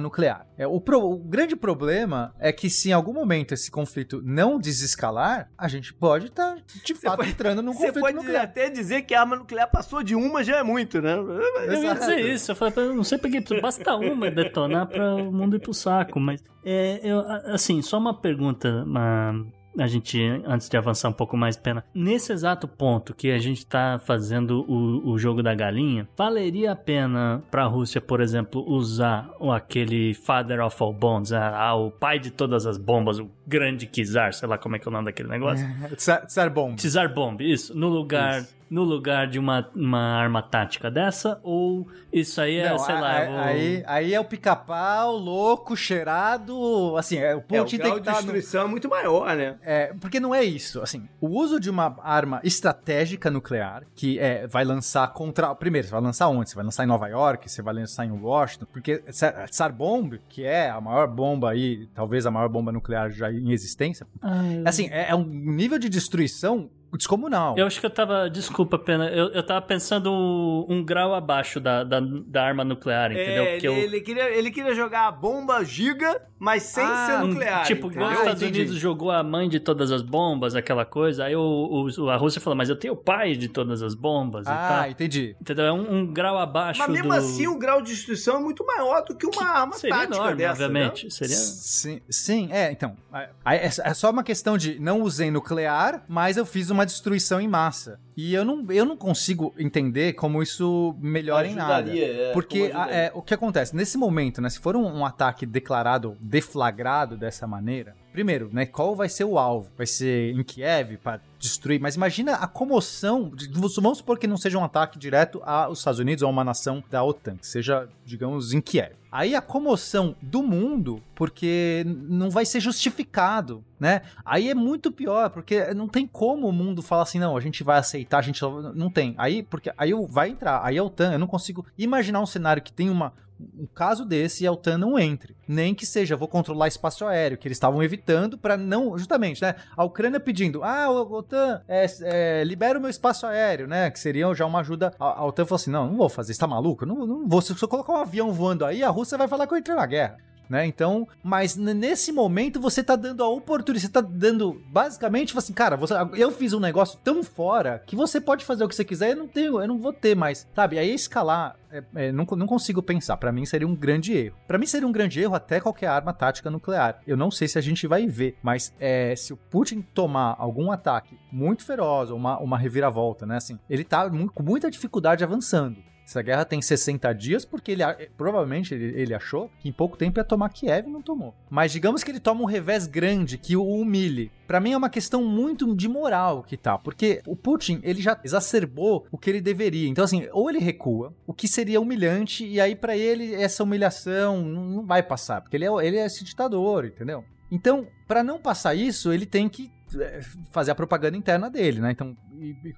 Speaker 4: nuclear. É, o, pro, o, grande problema é que se em algum momento esse conflito não desescalar, a gente pode estar, tá, de fato, pode, entrando num conflito nuclear. Você
Speaker 2: pode até dizer que a arma nuclear passou de uma já é muito, né?
Speaker 3: Eu ia dizer isso. Eu falei, eu não sei porque basta uma detonar para o mundo ir pro saco, mas... É, eu, assim, só uma pergunta, uma a gente, antes de avançar um pouco mais, pena. Nesse exato ponto que a gente tá fazendo o, o jogo da galinha, valeria a pena pra Rússia, por exemplo, usar aquele Father of All Bombs, ah, o pai de todas as bombas, o grande Kizar, sei lá como é que é o nome daquele negócio?
Speaker 4: Tsar Bomb.
Speaker 3: Tsar Bomb, isso. No lugar isso no lugar de uma, uma arma tática dessa? Ou isso aí é, Não, sei a, lá.
Speaker 4: vou... aí, aí é o pica-pau, louco, cheirado. Assim, é, o
Speaker 2: Putin é, o. A tá destruição no... é muito maior, né?
Speaker 4: É, porque não é isso. Assim, o uso de uma arma estratégica nuclear, que é, vai lançar contra. Primeiro, você vai lançar onde? Você vai lançar em Nova York, você vai lançar em Washington, porque Tsar Bomb, que é a maior bomba aí, talvez a maior bomba nuclear já em existência, Ai, assim, é, é um nível de destruição descomunal.
Speaker 3: Eu acho que eu tava. Desculpa, Pena. Eu, eu tava pensando um, um grau abaixo da, da, da, arma nuclear, entendeu?
Speaker 2: É, ele,
Speaker 3: eu...
Speaker 2: ele, queria, ele queria jogar a bomba giga, mas sem
Speaker 3: ah,
Speaker 2: ser nuclear.
Speaker 3: Tipo,
Speaker 2: entendeu?
Speaker 3: igual os Estados Unidos jogou a mãe de todas as bombas, aquela coisa. Aí o, o, a Rússia falou, mas eu tenho o pai de todas as bombas
Speaker 4: ah,
Speaker 3: e tal.
Speaker 4: Ah, entendi.
Speaker 3: Entendeu? É um, um, grau abaixo
Speaker 2: Mas mesmo
Speaker 3: do...
Speaker 2: assim, o grau de destruição é muito maior do que uma que arma
Speaker 3: seria
Speaker 2: tática
Speaker 3: enorme,
Speaker 2: dessa,
Speaker 3: obviamente.
Speaker 2: Né?
Speaker 3: Seria...
Speaker 4: Sim, sim, é, então. É, é só uma questão de não usei nuclear, mas eu fiz uma destruição em massa. E eu não, eu não consigo entender como isso melhora em nada.
Speaker 2: É,
Speaker 4: Porque a, é, o que acontece? Nesse momento, né? Se for um, um, ataque declarado, deflagrado dessa maneira, primeiro, né? Qual vai ser o alvo? Vai ser em Kiev para destruir? Mas imagina a comoção. Vamos supor que não seja um ataque direto aos Estados Unidos ou a uma nação da OTAN, que seja, digamos, em Kiev. Aí a comoção do mundo, porque não vai ser justificado, né? Aí é muito pior, porque não tem como o mundo falar assim, não, a gente vai aceitar, a gente não tem. Aí, porque aí vai entrar, aí a OTAN, eu não consigo imaginar um cenário que tem uma um caso desse a OTAN não entre. Nem que seja, vou controlar espaço aéreo, que eles estavam evitando para não. Justamente, né? A Ucrânia pedindo, ah, OTAN, é, é, libera o meu espaço aéreo, né? Que seria já uma ajuda. A, a OTAN falou assim: não, não vou fazer, você tá maluco? Não, não vou. Se eu colocar um avião voando aí, a Rússia vai falar que eu entrei na guerra né? Então, mas nesse momento você tá dando a oportunidade, você tá dando basicamente, tipo assim, cara, você, eu fiz um negócio tão fora que você pode fazer o que você quiser, eu não tenho, eu não vou ter mais, sabe? Aí escalar, é, é, não, não consigo pensar. Para mim seria um grande erro. Para mim seria um grande erro até qualquer arma tática nuclear. Eu não sei se a gente vai ver, mas é, se o Putin tomar algum ataque muito feroz, uma, uma reviravolta, né? Assim, ele tá com muita dificuldade avançando. Essa guerra tem 60 dias porque ele provavelmente ele, ele, achou que em pouco tempo ia tomar Kiev e não tomou. Mas digamos que ele toma um revés grande que o humilhe. Para mim é uma questão muito de moral que tá, porque o Putin, ele já exacerbou o que ele deveria. Então assim, ou ele recua, o que seria humilhante e aí para ele essa humilhação não vai passar, porque ele é ele é esse ditador, entendeu? Então, para não passar isso, ele tem que é, fazer a propaganda interna dele, né? Então,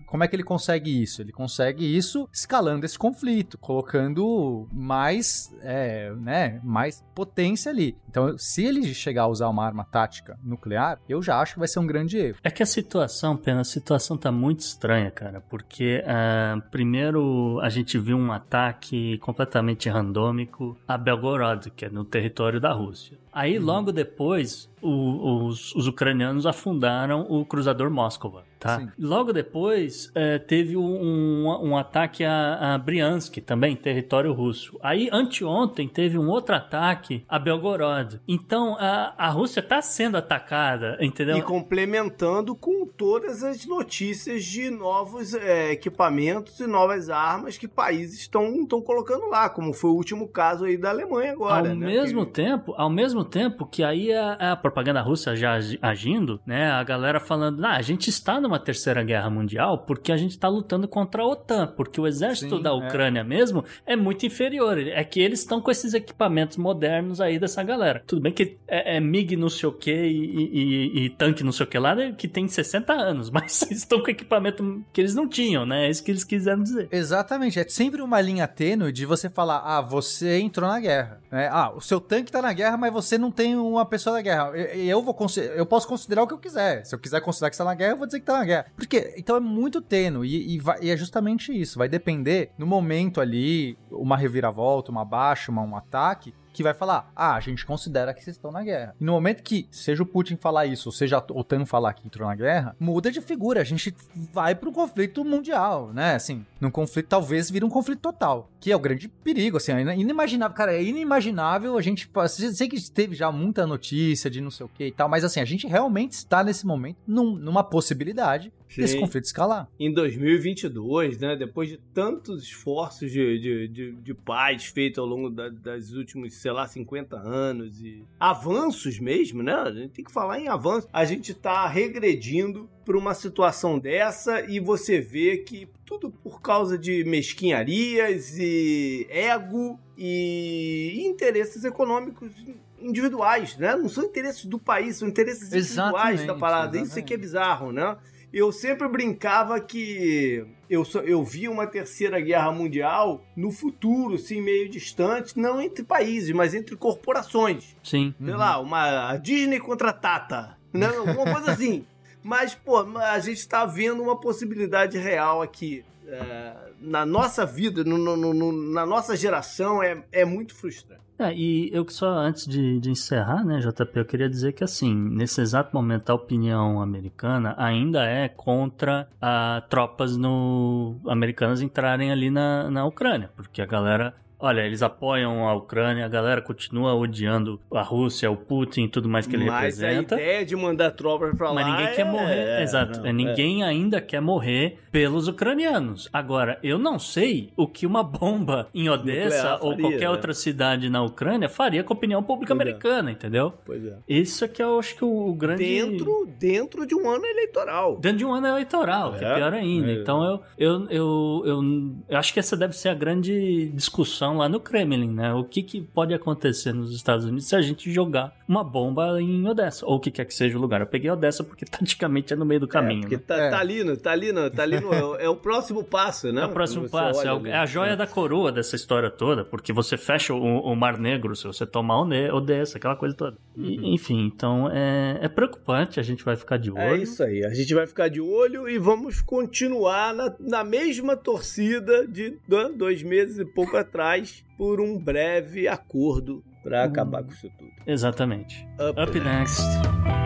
Speaker 4: como é que ele consegue isso? Ele consegue isso escalando esse conflito, colocando mais, é, né, mais potência ali. Então, se ele chegar a usar uma arma tática nuclear, eu já acho que vai ser um grande erro.
Speaker 3: É que a situação, Pena, a situação tá muito estranha, cara, porque uh, primeiro a gente viu um ataque completamente randômico a Belgorod, que é no território da Rússia. Aí, uhum. logo depois, o, os, os, ucranianos afundaram o cruzador Moskva tá? Sim. Logo depois, é, teve um, um, ataque a, a Briansk, também, território russo. Aí, anteontem, teve um outro ataque a Belgorod. Então, a, a Rússia está sendo atacada, entendeu?
Speaker 2: E complementando com todas as notícias de novos é, equipamentos e novas armas que países estão colocando lá, como foi o último caso aí da Alemanha agora,
Speaker 3: ao
Speaker 2: né?
Speaker 3: Mesmo
Speaker 2: que...
Speaker 3: tempo, ao mesmo tempo que aí a, a propaganda russa já agindo, né? A galera falando, ah, a gente está numa terceira guerra mundial porque a gente está lutando contra a OTAN, porque o exército Sim, da é. Ucrânia é. mesmo é muito inferior. É que eles estão com esses equipamentos modernos aí dessa galera. Tudo bem que é, é MiG não sei o que e, e, e, tanque não sei o que lá, né, que tem 60 anos, mas estão com equipamento que eles não tinham, né? É isso que eles quiseram dizer.
Speaker 4: Exatamente. É sempre uma linha tênue de você falar, ah, você entrou na guerra. Né? Ah, o seu tanque tá na guerra, mas você não tem uma pessoa na guerra. Eu, eu, vou, eu posso considerar o que eu quiser. Se eu quiser considerar que está na guerra, eu vou dizer que tá na guerra. Porque, então é muito tênue e, e, vai, e, é justamente isso. Vai depender no momento ali, uma reviravolta, uma baixa, uma, um ataque, que vai falar: ah, a gente considera que vocês estão na guerra. E no momento que, seja o Putin falar isso, ou seja a OTAN falar que entrou na guerra, muda de figura. A gente vai para um conflito mundial, né? Assim, num conflito talvez vira um conflito total, que é o grande perigo, assim, é inimaginável. Cara, é inimaginável a gente. Sei que teve já muita notícia de não sei o que e tal, mas assim, a gente realmente está nesse momento num, numa possibilidade Sim. desse conflito escalar.
Speaker 2: Em 2022, né, depois de tantos esforços de, de, de, de paz feitos ao longo da, das últimos sei lá, 50 anos e avanços mesmo, né? A gente tem que falar em avanços. A gente tá regredindo para uma situação dessa e você vê que tudo por causa de mesquinharias e ego e interesses econômicos individuais, né? Não são interesses do país, são interesses individuais da parada. Exatamente. Isso aqui é bizarro, né? eu sempre brincava que eu, eu via uma terceira guerra mundial no futuro, assim, meio distante, não entre países, mas entre corporações.
Speaker 3: Sim.
Speaker 2: Sei uhum. lá, uma Disney contra a Tata, né? alguma coisa assim. Mas, pô, a gente tá vendo uma possibilidade real aqui. É, na nossa vida, no, no, no, na nossa geração, é, é muito frustrante.
Speaker 3: É, e eu só antes de, de, encerrar, né, JP, eu queria dizer que assim, nesse exato momento a opinião americana ainda é contra a tropas no americanas entrarem ali na, na Ucrânia, porque a galera olha, eles apoiam a Ucrânia, a galera continua odiando a Rússia, o Putin, tudo mais que ele
Speaker 2: mas
Speaker 3: representa.
Speaker 2: Mas a ideia de mandar tropas pra lá
Speaker 3: Mas ninguém
Speaker 2: é...
Speaker 3: quer morrer, é, exato. Não, ninguém é. ainda quer morrer pelos ucranianos. Agora, eu não sei o que uma bomba em Odessa ou qualquer né? outra cidade na Ucrânia faria com a opinião pública pois é. americana, é. entendeu?
Speaker 2: Pois é.
Speaker 3: Isso é que eu acho que o grande...
Speaker 2: Dentro, dentro de um ano eleitoral.
Speaker 3: Dentro de um ano eleitoral, que é, é pior ainda. Então, eu, eu, eu, eu, eu acho que essa deve ser a grande discussão lá no Kremlin, né? O que, que pode acontecer nos Estados Unidos se a gente jogar uma bomba em Odessa, ou o que quer que seja o lugar. Eu peguei Odessa porque taticamente é no meio do é, caminho. É, porque
Speaker 2: né? tá, é. tá, ali, no, tá ali, no, tá ali no, é, o próximo passo, né?
Speaker 3: É o próximo passo, é, o, é, a joia da coroa dessa história toda, porque você fecha o, o Mar Negro se você tomar Odessa, aquela coisa toda. E, uhum. enfim, então é, é preocupante, a gente vai ficar de olho. É
Speaker 2: isso aí, a gente vai ficar de olho e vamos continuar na, na mesma torcida de dois meses e pouco atrás por um breve acordo para acabar com isso tudo.
Speaker 3: Exatamente. Up, Up next. next.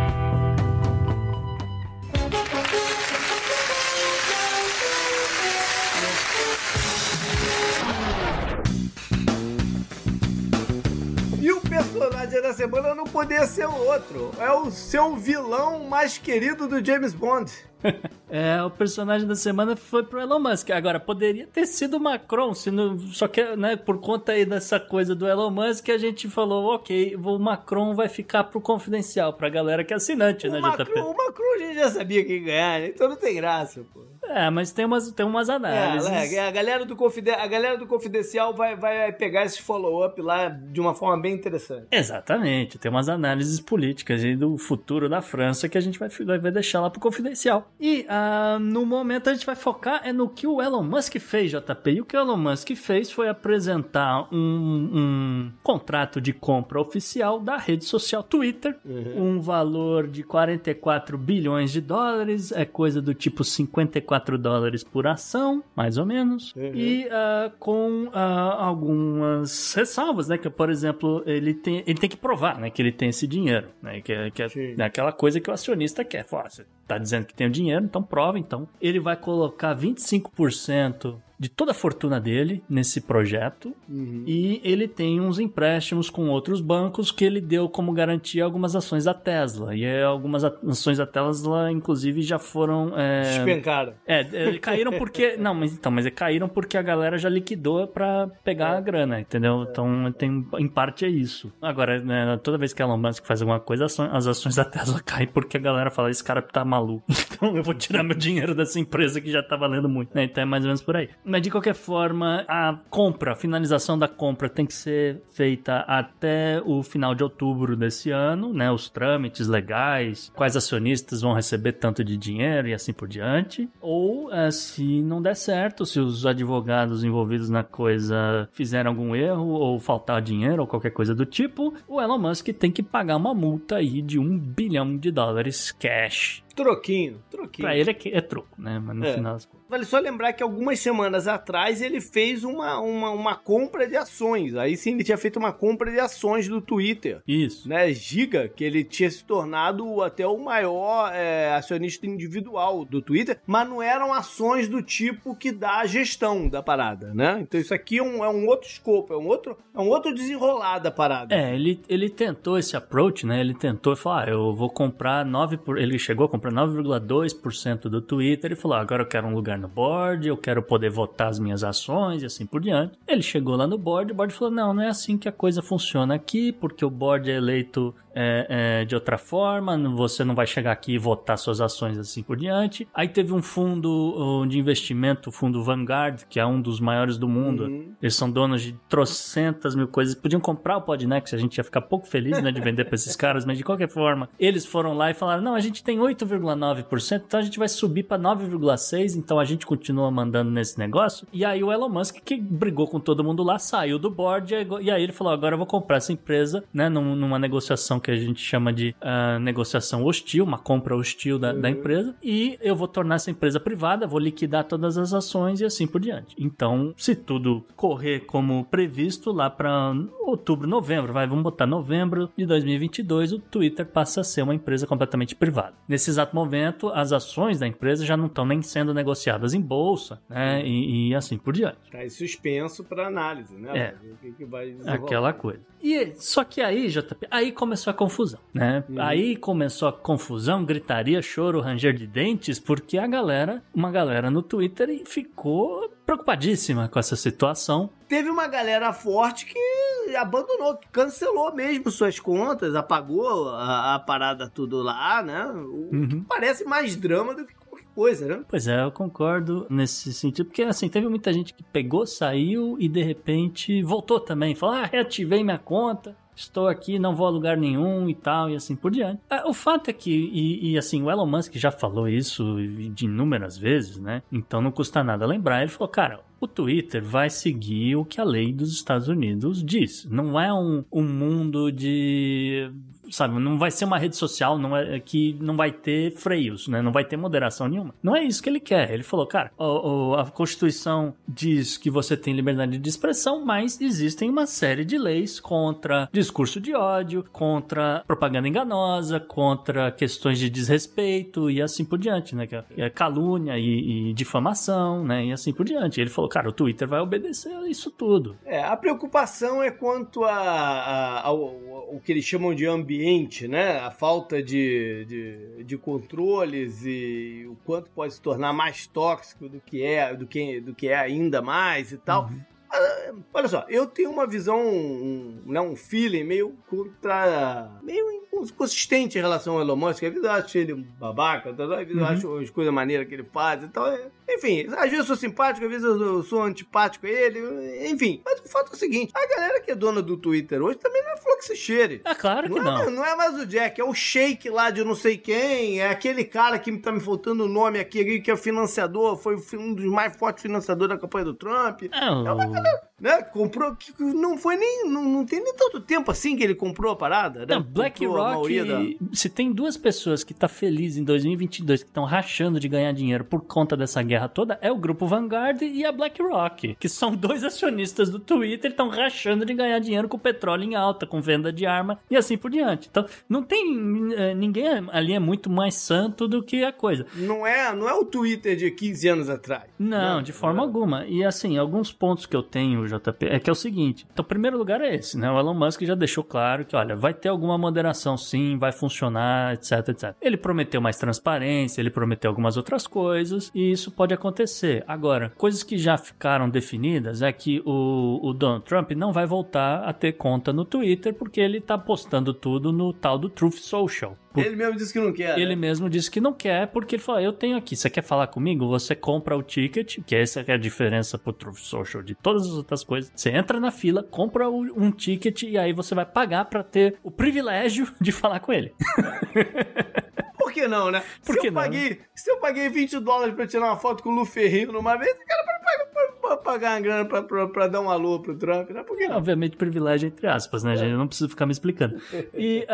Speaker 2: personagem da semana não poderia ser o outro. É o seu vilão mais querido do James Bond.
Speaker 3: é, o personagem da semana foi pro Elon Musk. Agora, poderia ter sido o Macron, se não, só que, né, por conta aí dessa coisa do Elon Musk, a gente falou, ok, o Macron vai ficar pro confidencial, pra galera que é assinante,
Speaker 2: o
Speaker 3: né,
Speaker 2: Macron,
Speaker 3: JP?
Speaker 2: O Macron a gente já sabia quem ganhar, né? então não tem graça, pô.
Speaker 3: É, mas tem umas, tem umas análises.
Speaker 2: É, é, a, galera do confide a galera do Confidencial vai, vai pegar esse follow-up lá de uma forma bem interessante.
Speaker 3: Exatamente, tem umas análises políticas aí do futuro da França que a gente vai, vai deixar lá pro Confidencial. E uh, no momento a gente vai focar é no que o Elon Musk fez, JP. E o que o Elon Musk fez foi apresentar um, um contrato de compra oficial da rede social Twitter, uhum. um valor de 44 bilhões de dólares, é coisa do tipo 54 dólares por ação, mais ou menos, uhum. e uh, com uh, algumas ressalvas, né? Que, por exemplo, ele tem, ele tem que provar né, que ele tem esse dinheiro, né? Que, é, que é, é aquela coisa que o acionista quer. Fala, você tá dizendo que tem o dinheiro então prova então. Ele vai colocar 25% de toda a fortuna dele nesse projeto uhum. e ele tem uns empréstimos com outros bancos que ele deu como garantia algumas ações da Tesla e algumas ações da Tesla inclusive já foram
Speaker 2: é... despencaram
Speaker 3: é, é caíram porque não mas então mas caíram porque a galera já liquidou para pegar é. a grana entendeu é. então tem em parte é isso agora né, toda vez que Elon Musk faz alguma coisa as ações da Tesla caem porque a galera fala esse cara tá maluco então eu vou tirar meu dinheiro dessa empresa que já tá valendo muito né? então é mais ou menos por aí mas de qualquer forma, a compra, a finalização da compra tem que ser feita até o final de outubro desse ano, né? Os trâmites legais, quais acionistas vão receber tanto de dinheiro e assim por diante. Ou é, se não der certo, se os advogados envolvidos na coisa fizerem algum erro ou faltar dinheiro ou qualquer coisa do tipo, o Elon Musk tem que pagar uma multa aí de um bilhão de dólares cash
Speaker 2: Troquinho, troquinho.
Speaker 3: Pra ele é, é troco, né? Mas no é. final das.
Speaker 2: Vale só lembrar que algumas semanas atrás ele fez uma, uma, uma compra de ações. Aí sim ele tinha feito uma compra de ações do Twitter.
Speaker 3: Isso.
Speaker 2: Né? Giga, que ele tinha se tornado até o maior é, acionista individual do Twitter, mas não eram ações do tipo que dá a gestão da parada, né? Então isso aqui é um, é um outro escopo, é um outro, é um outro desenrolar da parada.
Speaker 3: É, ele, ele tentou esse approach, né? Ele tentou falar, ah, eu vou comprar 9 por... Ele chegou a comprar para 9,2% do Twitter e falou: ah, agora eu quero um lugar no board, eu quero poder votar as minhas ações e assim por diante. Ele chegou lá no board, o board falou: não, não é assim que a coisa funciona aqui, porque o board é eleito é, é, de outra forma, você não vai chegar aqui e votar suas ações assim por diante. Aí teve um fundo de investimento, o fundo Vanguard, que é um dos maiores do mundo. Uhum. Eles são donos de trocentas mil coisas. Podiam comprar o Podnext, a gente ia ficar pouco feliz né, de vender para esses caras, mas de qualquer forma, eles foram lá e falaram: não, a gente tem 8, 9,9%, então a gente vai subir para 9,6%, então a gente continua mandando nesse negócio. E aí o Elon Musk, que brigou com todo mundo lá, saiu do board e aí ele falou: agora eu vou comprar essa empresa, né, numa negociação que a gente chama de uh, negociação hostil, uma compra hostil da, uhum. da empresa, e eu vou tornar essa empresa privada, vou liquidar todas as ações e assim por diante. Então, se tudo correr como previsto, lá para outubro, novembro, vai, vamos botar novembro de 2022, o Twitter passa a ser uma empresa completamente privada. Nesse exato momento, as ações da empresa já não estão nem sendo negociadas em bolsa, né? E, e assim por diante.
Speaker 2: Tá em suspenso para análise, né?
Speaker 3: É. O que, que vai Aquela coisa. E só que aí, JP, aí começou a confusão, né? Uhum. Aí começou a confusão, gritaria, choro, ranger de dentes, porque a galera, uma galera no Twitter ficou preocupadíssima com essa situação.
Speaker 2: Teve uma galera forte que abandonou, cancelou mesmo suas contas, apagou a, a parada tudo lá, né? O uhum. que parece mais drama do que coisa, né?
Speaker 3: Pois é, eu concordo nesse sentido, porque assim, teve muita gente que pegou, saiu e de repente voltou também, falou, ah, reativei minha conta, estou aqui, não vou a lugar nenhum e tal, e assim por diante. Ah, o fato é que, e, e, assim, o Elon Musk já falou isso de inúmeras vezes, né? Então não custa nada lembrar. Ele falou, cara, o Twitter vai seguir o que a lei dos Estados Unidos diz. Não é um, um mundo de sabe, não vai ser uma rede social não é, que não vai ter freios, né? Não vai ter moderação nenhuma. Não é isso que ele quer. Ele falou, cara, o, o, a Constituição diz que você tem liberdade de expressão, mas existem uma série de leis contra discurso de ódio, contra propaganda enganosa, contra questões de desrespeito e assim por diante, né? É, é calúnia e, e difamação, né? E assim por diante. Ele falou, cara, o Twitter vai obedecer a isso tudo.
Speaker 2: É, a preocupação é quanto a, a, ao, ao, que eles chamam de ambiente ambiente, né? A falta de, de, de, controles e o quanto pode se tornar mais tóxico do que é, do que, do que é ainda mais e tal. Uhum. Ah, olha só, eu tenho uma visão, um, né, um feeling meio contra. meio inconsistente em relação ao Elon Musk. Às vezes eu acho ele um babaca, às vezes eu uhum. acho as coisas maneiras que ele faz e tal. É, enfim, às vezes eu sou simpático, às vezes eu sou antipático a ele, enfim. Mas o fato é o seguinte: a galera que é dona do Twitter hoje também não é flor que se cheire.
Speaker 3: É claro que não.
Speaker 2: É, não é mais o Jack, é o Shake lá de não sei quem, é aquele cara que tá me faltando o nome aqui, que é o financiador, foi um dos mais fortes financiadores da campanha do Trump. É, é uma galera, Woo! Né? Comprou, não foi nem, não, não tem nem tanto tempo assim que ele comprou a parada, né?
Speaker 3: Não, BlackRock, da... se tem duas pessoas que tá feliz em 2022, que estão rachando de ganhar dinheiro por conta dessa guerra toda é o grupo Vanguard e a BlackRock, que são dois acionistas do Twitter, estão rachando de ganhar dinheiro com petróleo em alta, com venda de arma e assim por diante. Então, não tem é, ninguém ali é muito mais santo do que a coisa.
Speaker 2: Não é, não é o Twitter de 15 anos atrás.
Speaker 3: Não, de forma alguma. E assim, alguns pontos que eu tenho, JP, é que é o seguinte. Então, o primeiro lugar é esse, né? O Elon Musk já deixou claro que, olha, vai ter alguma moderação sim, vai funcionar, etc, etc. Ele prometeu mais transparência, ele prometeu algumas outras coisas, e isso pode acontecer. Agora, coisas que já ficaram definidas é que o, o Donald Trump não vai voltar a ter conta no Twitter porque ele tá postando tudo no tal do Truth Social.
Speaker 2: Ele mesmo disse que não quer.
Speaker 3: Ele né? mesmo disse que não quer, porque ele falou: Eu tenho aqui, você quer falar comigo? Você compra o ticket, que essa é a diferença pro Truth Social de todas as outras coisas. Você entra na fila, compra um ticket e aí você vai pagar para ter o privilégio de falar com ele.
Speaker 2: Por que não, né? Por se, eu não? Paguei, se eu paguei 20 dólares pra tirar uma foto com o Lu Ferrino numa vez, o cara pra pagar uma grana pra, pra, pra, dar um alô pro Trump, né? Por que não?
Speaker 3: Obviamente, privilégio entre aspas, né, é. gente? Eu não preciso ficar me explicando. E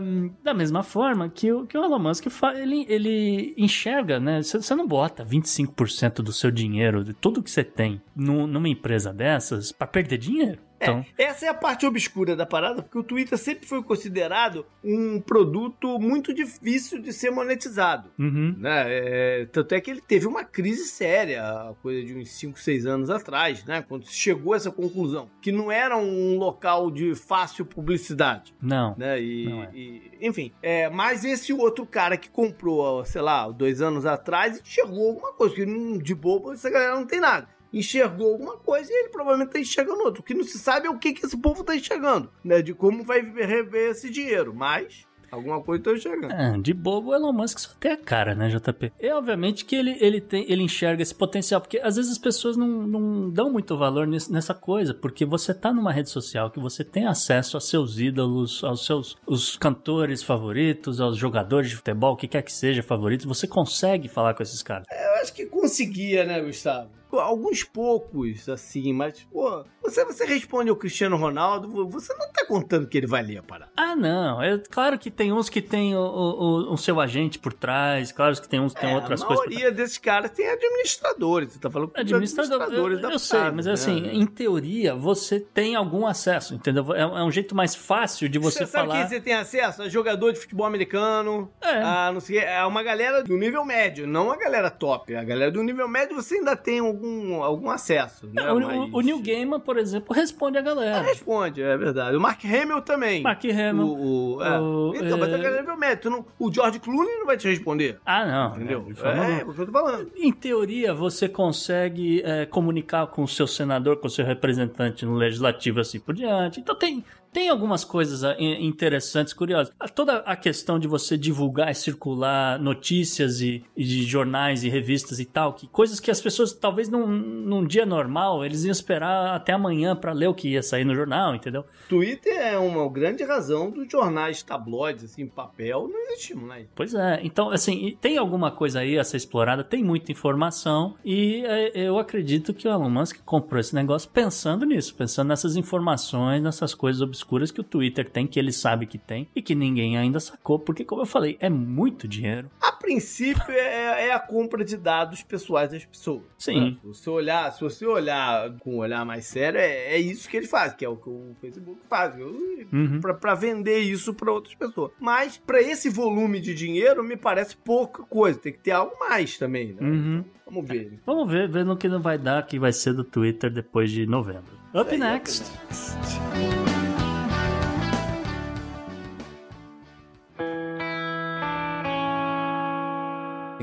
Speaker 3: um, da mesma forma que o, que o Elon Musk ele, ele enxerga, né? Você não bota 25% do seu dinheiro, de tudo que você tem, no, numa empresa dessas, para perder dinheiro. Então...
Speaker 2: É, essa é a parte obscura da parada, porque o Twitter sempre foi considerado um produto muito difícil de ser monetizado. Uhum. Né? É, tanto é que ele teve uma crise séria, coisa de uns 5, 6 anos atrás, né? quando chegou a essa conclusão, que não era um local de fácil publicidade.
Speaker 3: Não.
Speaker 2: Né? E,
Speaker 3: não é.
Speaker 2: e, enfim, é, mas esse outro cara que comprou, sei lá, dois anos atrás, enxergou alguma coisa, que de bobo essa galera não tem nada enxergou alguma coisa e ele provavelmente está enxergando outra. O que não se sabe é o que, que esse povo está enxergando, né? De como vai rever esse dinheiro. Mas Alguma coisa tô chegando.
Speaker 3: É, de bobo, o Elon Musk só tem a cara, né, JP? E obviamente que ele, ele, tem, ele enxerga esse potencial, porque às vezes as pessoas não, não dão muito valor nessa coisa, porque você tá numa rede social que você tem acesso a seus ídolos, aos seus os cantores favoritos, aos jogadores de futebol, o que quer que seja favoritos, você consegue falar com esses caras.
Speaker 2: É, eu acho que conseguia, né, Gustavo? Alguns poucos, assim, mas, pô, você, você responde ao Cristiano Ronaldo, você não tá contando que ele vai ler a parada.
Speaker 3: Ah, não. É claro que tem uns que tem o, o, o seu agente por trás, claro que tem uns que tem é, outras coisas.
Speaker 2: A maioria desses caras tem administradores. Você tá falando
Speaker 3: Administrador, administradores eu, eu sei, mas né? assim, em teoria, você tem algum acesso, entendeu? É, é um jeito mais fácil de você, você falar. Sabe
Speaker 2: quem você tem acesso? A jogador de futebol americano. É. A, não sei, é uma galera do nível médio, não a galera top. A galera do nível médio você ainda tem um algum, algum acesso. Né? É,
Speaker 3: o, Mas... o Neil Gaiman, por exemplo, responde a galera.
Speaker 2: É, responde, é verdade. O Mark Hamill também.
Speaker 3: Mark Hamill.
Speaker 2: O, o, é. o então, é... mas a galera médico. Não, o George Clooney não vai te responder.
Speaker 3: Ah, não.
Speaker 2: Entendeu? É, é, o que eu tô falando.
Speaker 3: Em teoria, você consegue é, comunicar com o seu senador, com o seu representante no legislativo, assim por diante. Então tem, tem algumas coisas ah, interessantes, curiosas. Ah, toda a questão de você divulgar e circular notícias e, e de jornais e revistas e tal, que coisas que as pessoas talvez num, num dia normal eles iam esperar até amanhã para ler o que ia sair no jornal, entendeu?
Speaker 2: Twitter é uma grande razão dos jornais tabloides, assim, papel, não existe mais.
Speaker 3: Pois é, então, assim, tem alguma coisa aí a ser explorada, tem muita informação e é, eu acredito que o Elon Musk comprou esse negócio pensando nisso, pensando nessas informações, nessas coisas obscuras obscuras que o Twitter tem, que ele sabe que tem e que ninguém ainda sacou, porque, como eu falei, é muito dinheiro.
Speaker 2: A princípio é, é a compra de dados pessoais das pessoas.
Speaker 3: Sim. Né?
Speaker 2: Se você olhar, se você olhar com um olhar mais sério, é, é isso que ele faz, que é o que o Facebook faz, uhum. para vender isso para outras pessoas. Mas para esse volume de dinheiro me parece pouca coisa, tem que ter algo mais também, né?
Speaker 3: Uhum.
Speaker 2: Vamos ver.
Speaker 3: Vamos ver, ver no que não vai dar, que vai ser do Twitter depois de novembro. Up é, next. Up next.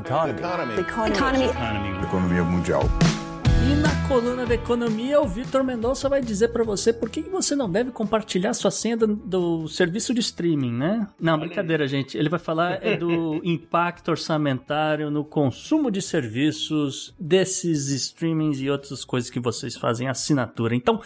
Speaker 6: Economy. Economy. Economy. Economia mundial.
Speaker 3: E na coluna da economia, o Vitor Mendonça vai dizer para você por que você não deve compartilhar sua senha do, do serviço de streaming, né? Não, brincadeira, gente. Ele vai falar é do impacto orçamentário no consumo de serviços desses streamings e outras coisas que vocês fazem assinatura. Então,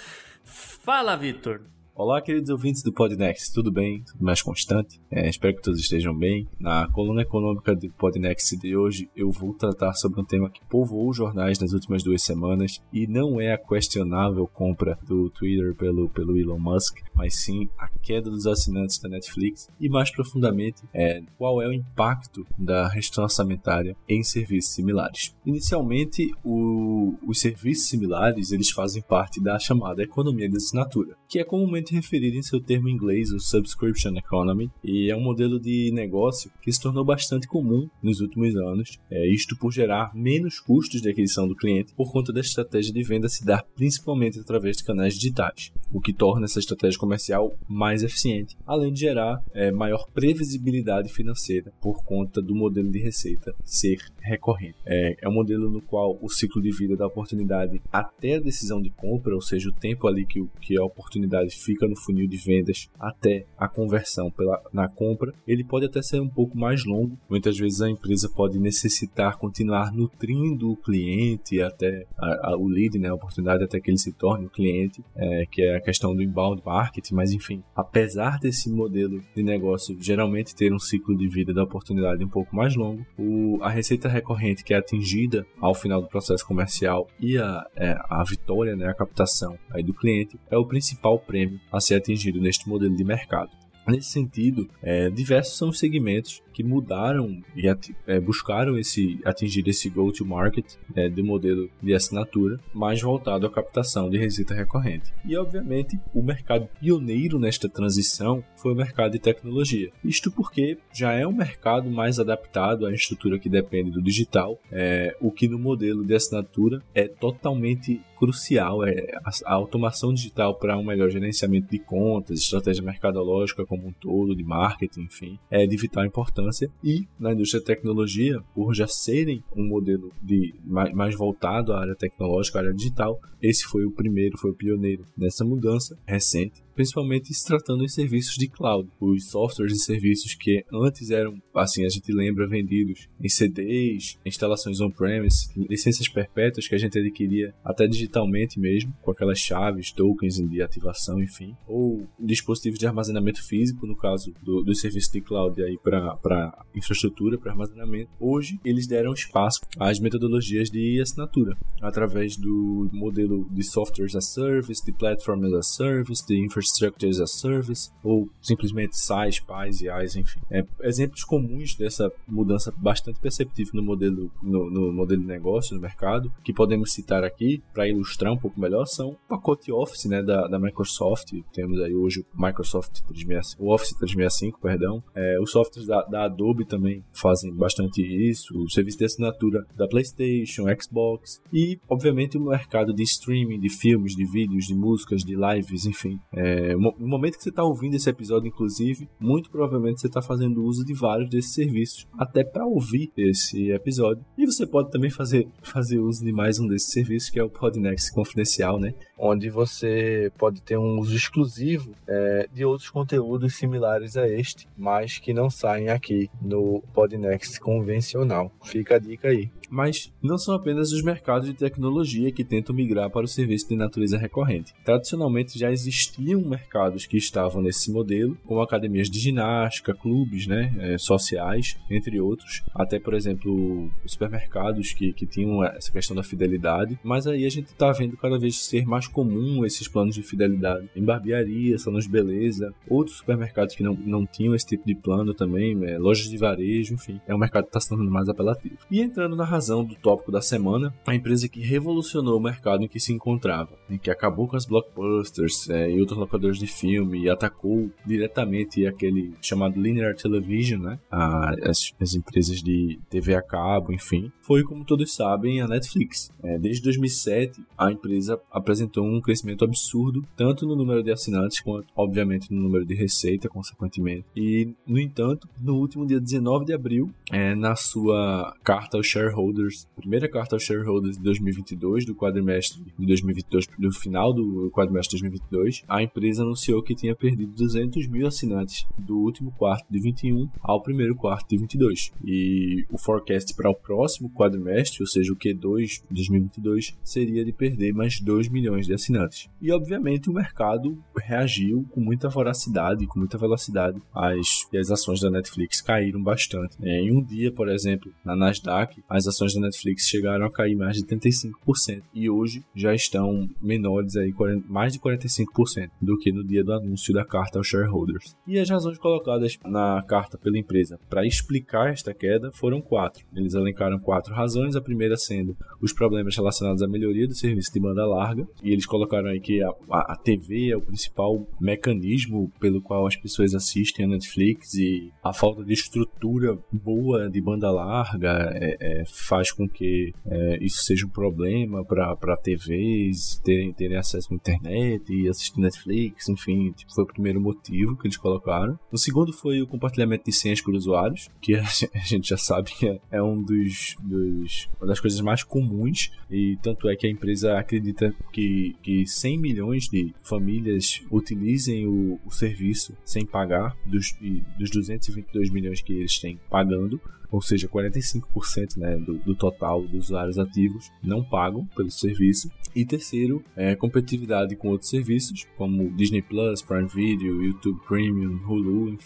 Speaker 3: fala, Vitor.
Speaker 7: Olá, queridos ouvintes do Podnext, tudo bem? Tudo mais constante? É, espero que todos estejam bem. Na coluna econômica do Podnext de hoje, eu vou tratar sobre um tema que povoou os jornais nas últimas duas semanas e não é a questionável compra do Twitter pelo, pelo Elon Musk, mas sim a queda dos assinantes da Netflix e, mais profundamente, é, qual é o impacto da restrição orçamentária em serviços similares. Inicialmente, o, os serviços similares eles fazem parte da chamada economia de assinatura, que é comumente referido em seu termo inglês, o Subscription Economy, e é um modelo de negócio que se tornou bastante comum nos últimos anos, é, isto por gerar menos custos de aquisição do cliente por conta da estratégia de venda se dar principalmente através de canais digitais, o que torna essa estratégia comercial mais eficiente, além de gerar é, maior previsibilidade financeira por conta do modelo de receita ser recorrente. É, é um modelo no qual o ciclo de vida da oportunidade até a decisão de compra, ou seja, o tempo ali que, que a oportunidade fica fica no funil de vendas até a conversão pela, na compra, ele pode até ser um pouco mais longo. Muitas vezes a empresa pode necessitar continuar nutrindo o cliente até a, a, o lead, né, a oportunidade até que ele se torne o cliente, é, que é a questão do inbound marketing. Mas enfim, apesar desse modelo de negócio geralmente ter um ciclo de vida da oportunidade um pouco mais longo, o, a receita recorrente que é atingida ao final do processo comercial e a, é, a vitória, né, a captação aí do cliente é o principal prêmio a ser atingido neste modelo de mercado. Nesse sentido, é, diversos são os segmentos que mudaram e é, buscaram esse, atingir esse go-to-market é, do modelo de assinatura, mais voltado à captação de receita recorrente. E, obviamente, o mercado pioneiro nesta transição foi o mercado de tecnologia. Isto porque já é um mercado mais adaptado à estrutura que depende do digital, é, o que no modelo de assinatura é totalmente crucial. É a, automação digital para um melhor gerenciamento de contas, estratégia mercadológica como um todo, de marketing, enfim, é de vital importância. E na indústria de tecnologia, por já serem um modelo de mais, mais voltado à área tecnológica, à área digital, esse foi o primeiro, foi o pioneiro nessa mudança recente principalmente se tratando em serviços de cloud. Os softwares e serviços que antes eram, assim, a gente lembra, vendidos em CDs, instalações on-premise, licenças perpétuas que a gente adquiria até digitalmente mesmo, com aquelas chaves, tokens de ativação, enfim, ou dispositivos de armazenamento físico, no caso do, do serviço de cloud aí para infraestrutura, para armazenamento. Hoje, eles deram espaço às metodologias de assinatura, através do modelo de software as a service, de platform as a service, de infrastructure as a service, ou simplesmente SaaS, PaaS, IaaS, enfim. É, exemplos comuns dessa mudança bastante perceptível no modelo, no, no modelo de negócio, no mercado, que podemos citar aqui para ilustrar um pouco melhor, são o pacote Office né, da, da Microsoft. Temos aí hoje o Microsoft 365, o Office 365, perdão. É, os softwares da, da Adobe também fazem bastante isso, o serviço de assinatura da PlayStation, Xbox e, obviamente, o mercado de streaming, de filmes, de vídeos, de músicas, de lives, enfim. É, no momento que você está ouvindo esse episódio, inclusive, muito provavelmente você está fazendo uso de vários desses serviços, até para ouvir esse episódio. E você pode também fazer, fazer uso de mais um desses serviços, que é o Podnext Confidencial, né? Onde você pode ter um uso exclusivo é, de outros conteúdos similares a este, mas que não saem aqui no Podnext convencional. Fica a dica aí. Mas não são apenas os mercados de tecnologia que tentam migrar para o serviço de natureza recorrente. Tradicionalmente já existiam mercados que estavam nesse modelo, como academias de ginástica, clubes né, é, sociais, entre outros. Até, por exemplo, os supermercados que, que tinham essa questão da fidelidade. Mas aí a gente está vendo cada vez ser mais comum esses planos de fidelidade em barbearia, salões de beleza, outros supermercados que não, não tinham esse tipo de plano também, é, lojas de varejo, enfim. É um mercado que está se tornando mais apelativo. E entrando na razão do tópico da semana, a empresa que revolucionou o mercado em que se encontrava, em que acabou com as blockbusters é, e outros locadores de filme e atacou diretamente aquele chamado linear television, né? As, as, empresas de TV a cabo, enfim, foi como todos sabem a Netflix. É, desde 2007 a empresa apresentou um crescimento absurdo tanto no número de assinantes quanto, obviamente, no número de receita, consequentemente. E no entanto, no último dia 19 de abril, é, na sua carta aos shareholders shareholders, primeira carta aos shareholders de 2022, do quadrimestre de 2022, do final do quadrimestre de 2022, a empresa anunciou que tinha perdido 200 mil assinantes do último quarto de 21 ao primeiro quarto de 22. E o forecast para o próximo quadrimestre, ou seja, o Q2 de 2022, seria de perder mais 2 milhões de assinantes. E obviamente o mercado reagiu com muita voracidade, com muita velocidade. As, as ações da Netflix caíram bastante. Né? Em um dia, por exemplo, na Nasdaq, as ações da Netflix chegaram a cair mais de 35% e hoje já estão menores aí, mais de 45% do que no dia do anúncio da carta aos shareholders. E as razões colocadas na carta pela empresa para explicar esta queda foram quatro. Eles elencaram quatro razões, a primeira sendo os problemas relacionados à melhoria do serviço de banda larga, e eles colocaram aí que a, a, TV é o principal mecanismo pelo qual as pessoas assistem a Netflix e a falta de estrutura boa de banda larga é, é faz com que é, isso seja um problema para TVs terem, terem acesso à internet e assistir Netflix, enfim, tipo, foi o primeiro motivo que eles colocaram. O segundo foi o compartilhamento de senhas por usuários, que a gente já sabe que é, é um dos, dos uma das coisas mais comuns e tanto é que a empresa acredita que, que 100 milhões de famílias utilizem o, o serviço sem pagar dos, dos 222 milhões que eles têm pagando ou seja, 45% né, do, do, total dos usuários ativos não pagam pelo serviço. E terceiro, é competitividade com outros serviços, como Disney Plus, Prime Video, YouTube Premium, Hulu,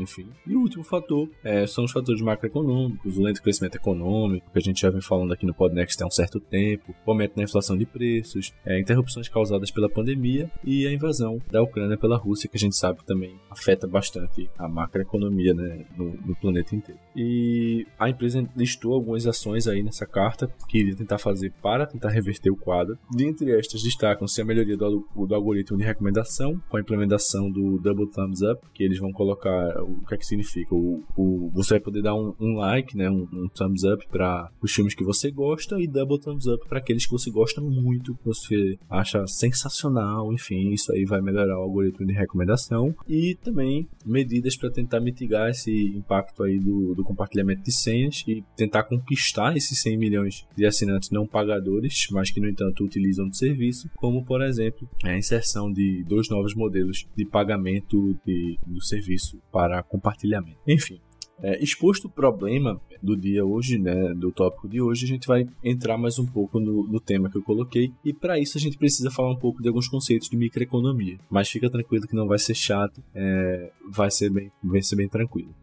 Speaker 7: enfim. E o último fator é, são os fatores macroeconômicos, o lento crescimento econômico, que a gente já vem falando aqui no Podnext há um certo tempo, o aumento na inflação de preços, é, interrupções causadas pela pandemia e a invasão da Ucrânia pela Rússia, que a gente sabe também afeta bastante a macroeconomia né, no, no planeta inteiro. E a empresa listou algumas ações aí nessa carta que iria tentar fazer para tentar reverter o quadro. Dentre estas destacam-se a melhoria do, do, algoritmo de recomendação, com a implementação do Double Thumbs Up, que eles vão colocar o que é que significa. O, o você vai poder dar um, um like, né, um, um, thumbs up para os filmes que você gosta e double thumbs up para aqueles que você gosta muito, que você acha sensacional, enfim, isso aí vai melhorar o algoritmo de recomendação e também medidas para tentar mitigar esse impacto aí do, do compartilhamento de senhas e tentar conquistar esses 100 milhões de assinantes não pagadores, mas que, no entanto, utilizam o serviço, como, por exemplo, a inserção de dois novos modelos de pagamento de, do serviço para compartilhamento. Enfim, é, exposto o problema do dia hoje, né, do tópico de hoje, a gente vai entrar mais um pouco no, no tema que eu coloquei e para isso a gente precisa falar um pouco de alguns conceitos de microeconomia. Mas fica tranquilo que não vai ser chato, é, vai ser bem, vai ser bem tranquilo.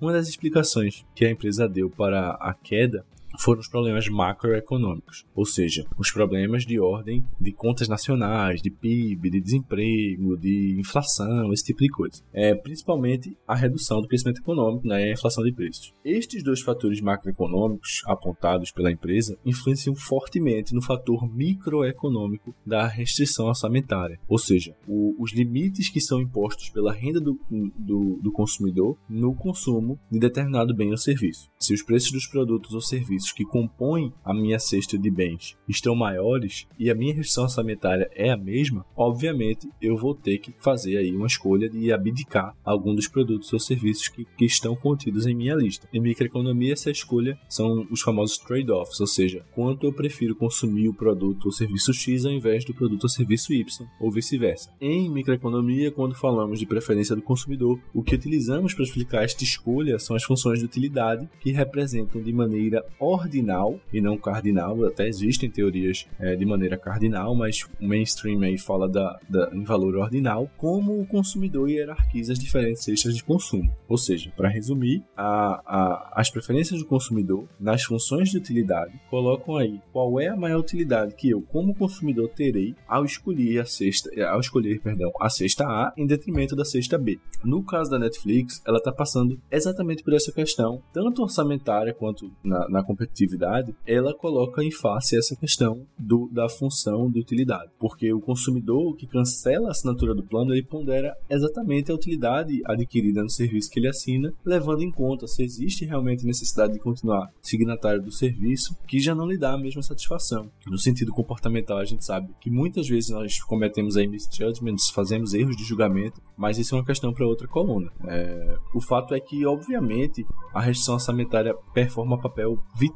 Speaker 7: Uma das explicações que a empresa deu para a queda foram os problemas macroeconômicos, ou seja, os problemas de ordem de contas nacionais, de PIB, de desemprego, de inflação, esse tipo de coisa. É, principalmente a redução do crescimento econômico né, e a inflação de preços. Estes dois fatores macroeconômicos apontados pela empresa influenciam fortemente no fator microeconômico da restrição orçamentária, ou seja, o, os limites que são impostos pela renda do, do, do consumidor no consumo de determinado bem ou serviço. Se os preços dos produtos ou serviços que compõem a minha cesta de bens estão maiores e a minha restrição orçamentária é a mesma, obviamente eu vou ter que fazer aí uma escolha de abdicar algum dos produtos ou serviços que, que estão contidos em minha lista. Em microeconomia, essa escolha são os famosos trade-offs, ou seja, quanto eu prefiro consumir o produto ou serviço X ao invés do produto ou serviço Y, ou vice-versa. Em microeconomia, quando falamos de preferência do consumidor, o que utilizamos para explicar esta escolha são as funções de utilidade que representam de maneira ordinal e não cardinal. Até existem teorias é, de maneira cardinal, mas o mainstream aí fala da, da, em valor ordinal, como o consumidor hierarquiza as diferentes cestas de consumo. Ou seja, para resumir, a, a, as preferências do consumidor nas funções de utilidade colocam aí qual é a maior utilidade que eu, como consumidor, terei ao escolher a cesta, ao escolher, perdão, a cesta A em detrimento da cesta B. No caso da Netflix, ela está passando exatamente por essa questão, tanto orçamentária quanto na, na competitividade, ela coloca em face essa questão do, da função de utilidade. Porque o consumidor que cancela a assinatura do plano, ele pondera exatamente a utilidade adquirida no serviço que ele assina, levando em conta se existe realmente necessidade de continuar signatário do serviço, que já não lhe dá a mesma satisfação. No sentido comportamental, a gente sabe que muitas vezes nós cometemos aí misjudgments, fazemos erros de julgamento, mas isso é uma questão para outra coluna. É, o fato é que, obviamente, a restrição orçamentária performa papel vital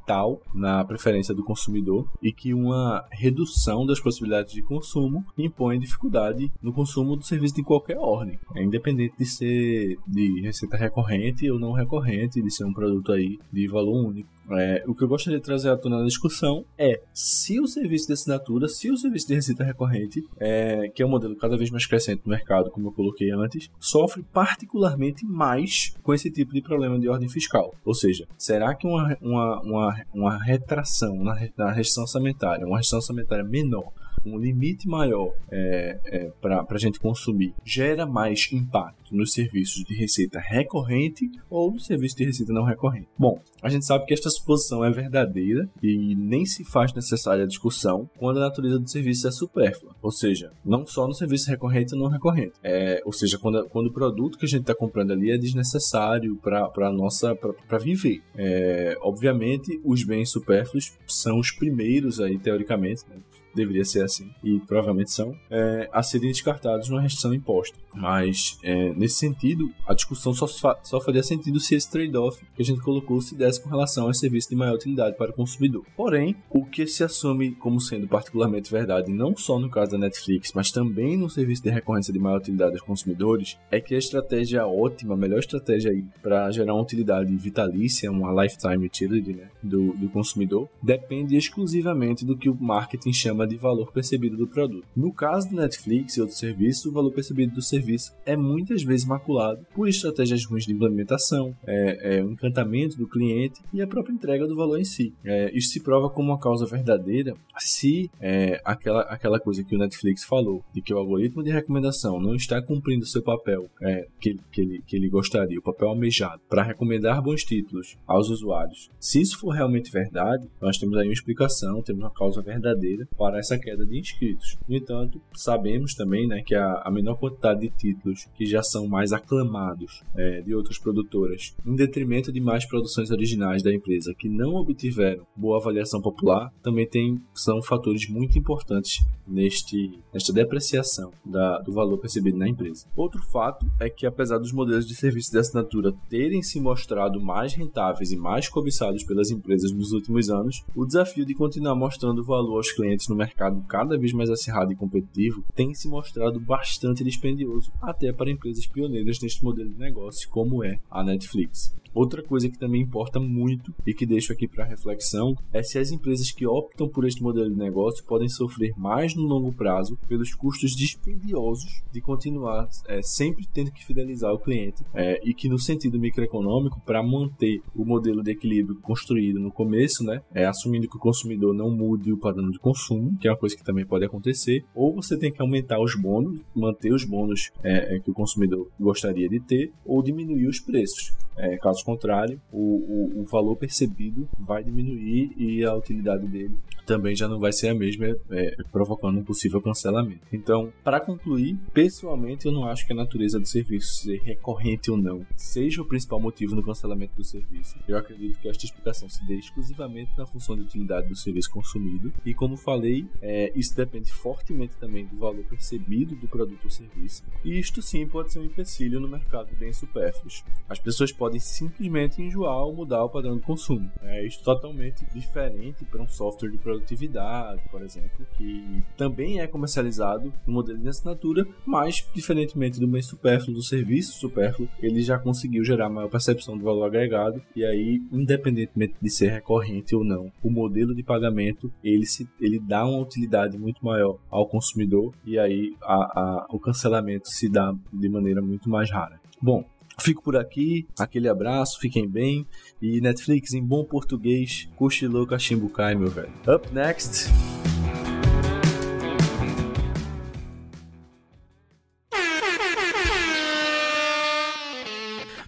Speaker 7: na preferência do consumidor e que uma redução das possibilidades de consumo impõe dificuldade no consumo do serviço de qualquer ordem, é independente de ser de receita recorrente ou não recorrente, de ser um produto aí de valor único. É, o que eu gostaria de trazer à tona na discussão é se o serviço de assinatura, se o serviço de receita recorrente, é, que é um modelo cada vez mais crescente no mercado, como eu coloquei antes, sofre particularmente mais com esse tipo de problema de ordem fiscal. Ou seja, será que uma, uma, uma, uma retração na, na restrição orçamentária, uma restrição orçamentária menor, um limite maior é, é, para a gente consumir gera mais impacto nos serviços de receita recorrente ou no serviço de receita não recorrente. Bom, a gente sabe que esta suposição é verdadeira e nem se faz necessária a discussão quando a natureza do serviço é supérflua, ou seja, não só no serviço recorrente ou não recorrente, é, ou seja, quando, quando o produto que a gente está comprando ali é desnecessário para nossa para viver. É, obviamente, os bens supérfluos são os primeiros aí teoricamente, né? Deveria ser assim, e provavelmente são, é, a serem descartados numa restrição imposta. Mas, é, nesse sentido, a discussão só, só faria sentido se esse trade-off que a gente colocou se desse com relação ao serviço de maior utilidade para o consumidor. Porém, o que se assume como sendo particularmente verdade, não só no caso da Netflix, mas também no serviço de recorrência de maior utilidade aos consumidores, é que a estratégia ótima, a melhor estratégia para gerar uma utilidade vitalícia, uma lifetime utility né, do, do consumidor, depende exclusivamente do que o marketing chama de valor percebido do produto. No caso do Netflix e outros serviços, o valor percebido do serviço é muitas vezes maculado por estratégias ruins de implementação, é, é, o encantamento do cliente e a própria entrega do valor em si. É, isso se prova como uma causa verdadeira se é, aquela, aquela coisa que o Netflix falou, de que o algoritmo de recomendação não está cumprindo seu papel é, que, que, ele, que ele gostaria, o papel almejado, para recomendar bons títulos aos usuários. Se isso for realmente verdade, nós temos aí uma explicação, temos uma causa verdadeira para para essa queda de inscritos. No entanto, sabemos também né, que a, a menor quantidade de títulos que já são mais aclamados é, de outras produtoras, em detrimento de mais produções originais da empresa que não obtiveram boa avaliação popular, também tem, são fatores muito importantes neste, nesta depreciação da, do valor percebido na empresa. Outro fato é que, apesar dos modelos de serviço de assinatura terem se mostrado mais rentáveis e mais cobiçados pelas empresas nos últimos anos, o desafio de continuar mostrando valor aos clientes no mercado cada vez mais acirrado e competitivo tem se mostrado bastante dispendioso até para empresas pioneiras neste modelo de negócio, como é a Netflix. Outra coisa que também importa muito e que deixo aqui para reflexão é se as empresas que optam por este modelo de negócio podem sofrer mais no longo prazo pelos custos dispendiosos de continuar é, sempre tendo que fidelizar o cliente é, e que no sentido microeconômico para manter o modelo de equilíbrio construído no começo, né, é, assumindo que o consumidor não mude o padrão de consumo, que é uma coisa que também pode acontecer, ou você tem que aumentar os bônus, manter os bônus é, é que o consumidor gostaria de ter, ou diminuir os preços. É, caso contrário, o, o, o, valor percebido vai diminuir e a utilidade dele também já não vai ser a mesma, é, provocando um possível cancelamento. Então, para concluir, pessoalmente eu não acho que a natureza do serviço ser recorrente ou não seja o principal motivo no cancelamento do serviço. Eu acredito que esta explicação se dê exclusivamente na função de utilidade do serviço consumido e, como falei, é, isso depende fortemente também do valor percebido do produto ou serviço. E isto sim pode ser um empecilho no mercado de bens supérfluos. As pessoas podem simplesmente enjoar ou mudar o padrão de consumo. É isto totalmente diferente para um software de produto produtividade, por exemplo, que também é comercializado no modelo de assinatura, mas diferentemente do bem supérfluo, do serviço supérfluo, ele já conseguiu gerar maior percepção do valor agregado e aí, independentemente de ser recorrente ou não, o modelo de pagamento ele, se, ele dá uma utilidade muito maior ao consumidor e aí a, a, o cancelamento se dá de maneira muito mais rara. Bom, Fico por aqui, aquele abraço, fiquem bem. E Netflix em bom português, cochilou cachimbucai, meu velho. Up next.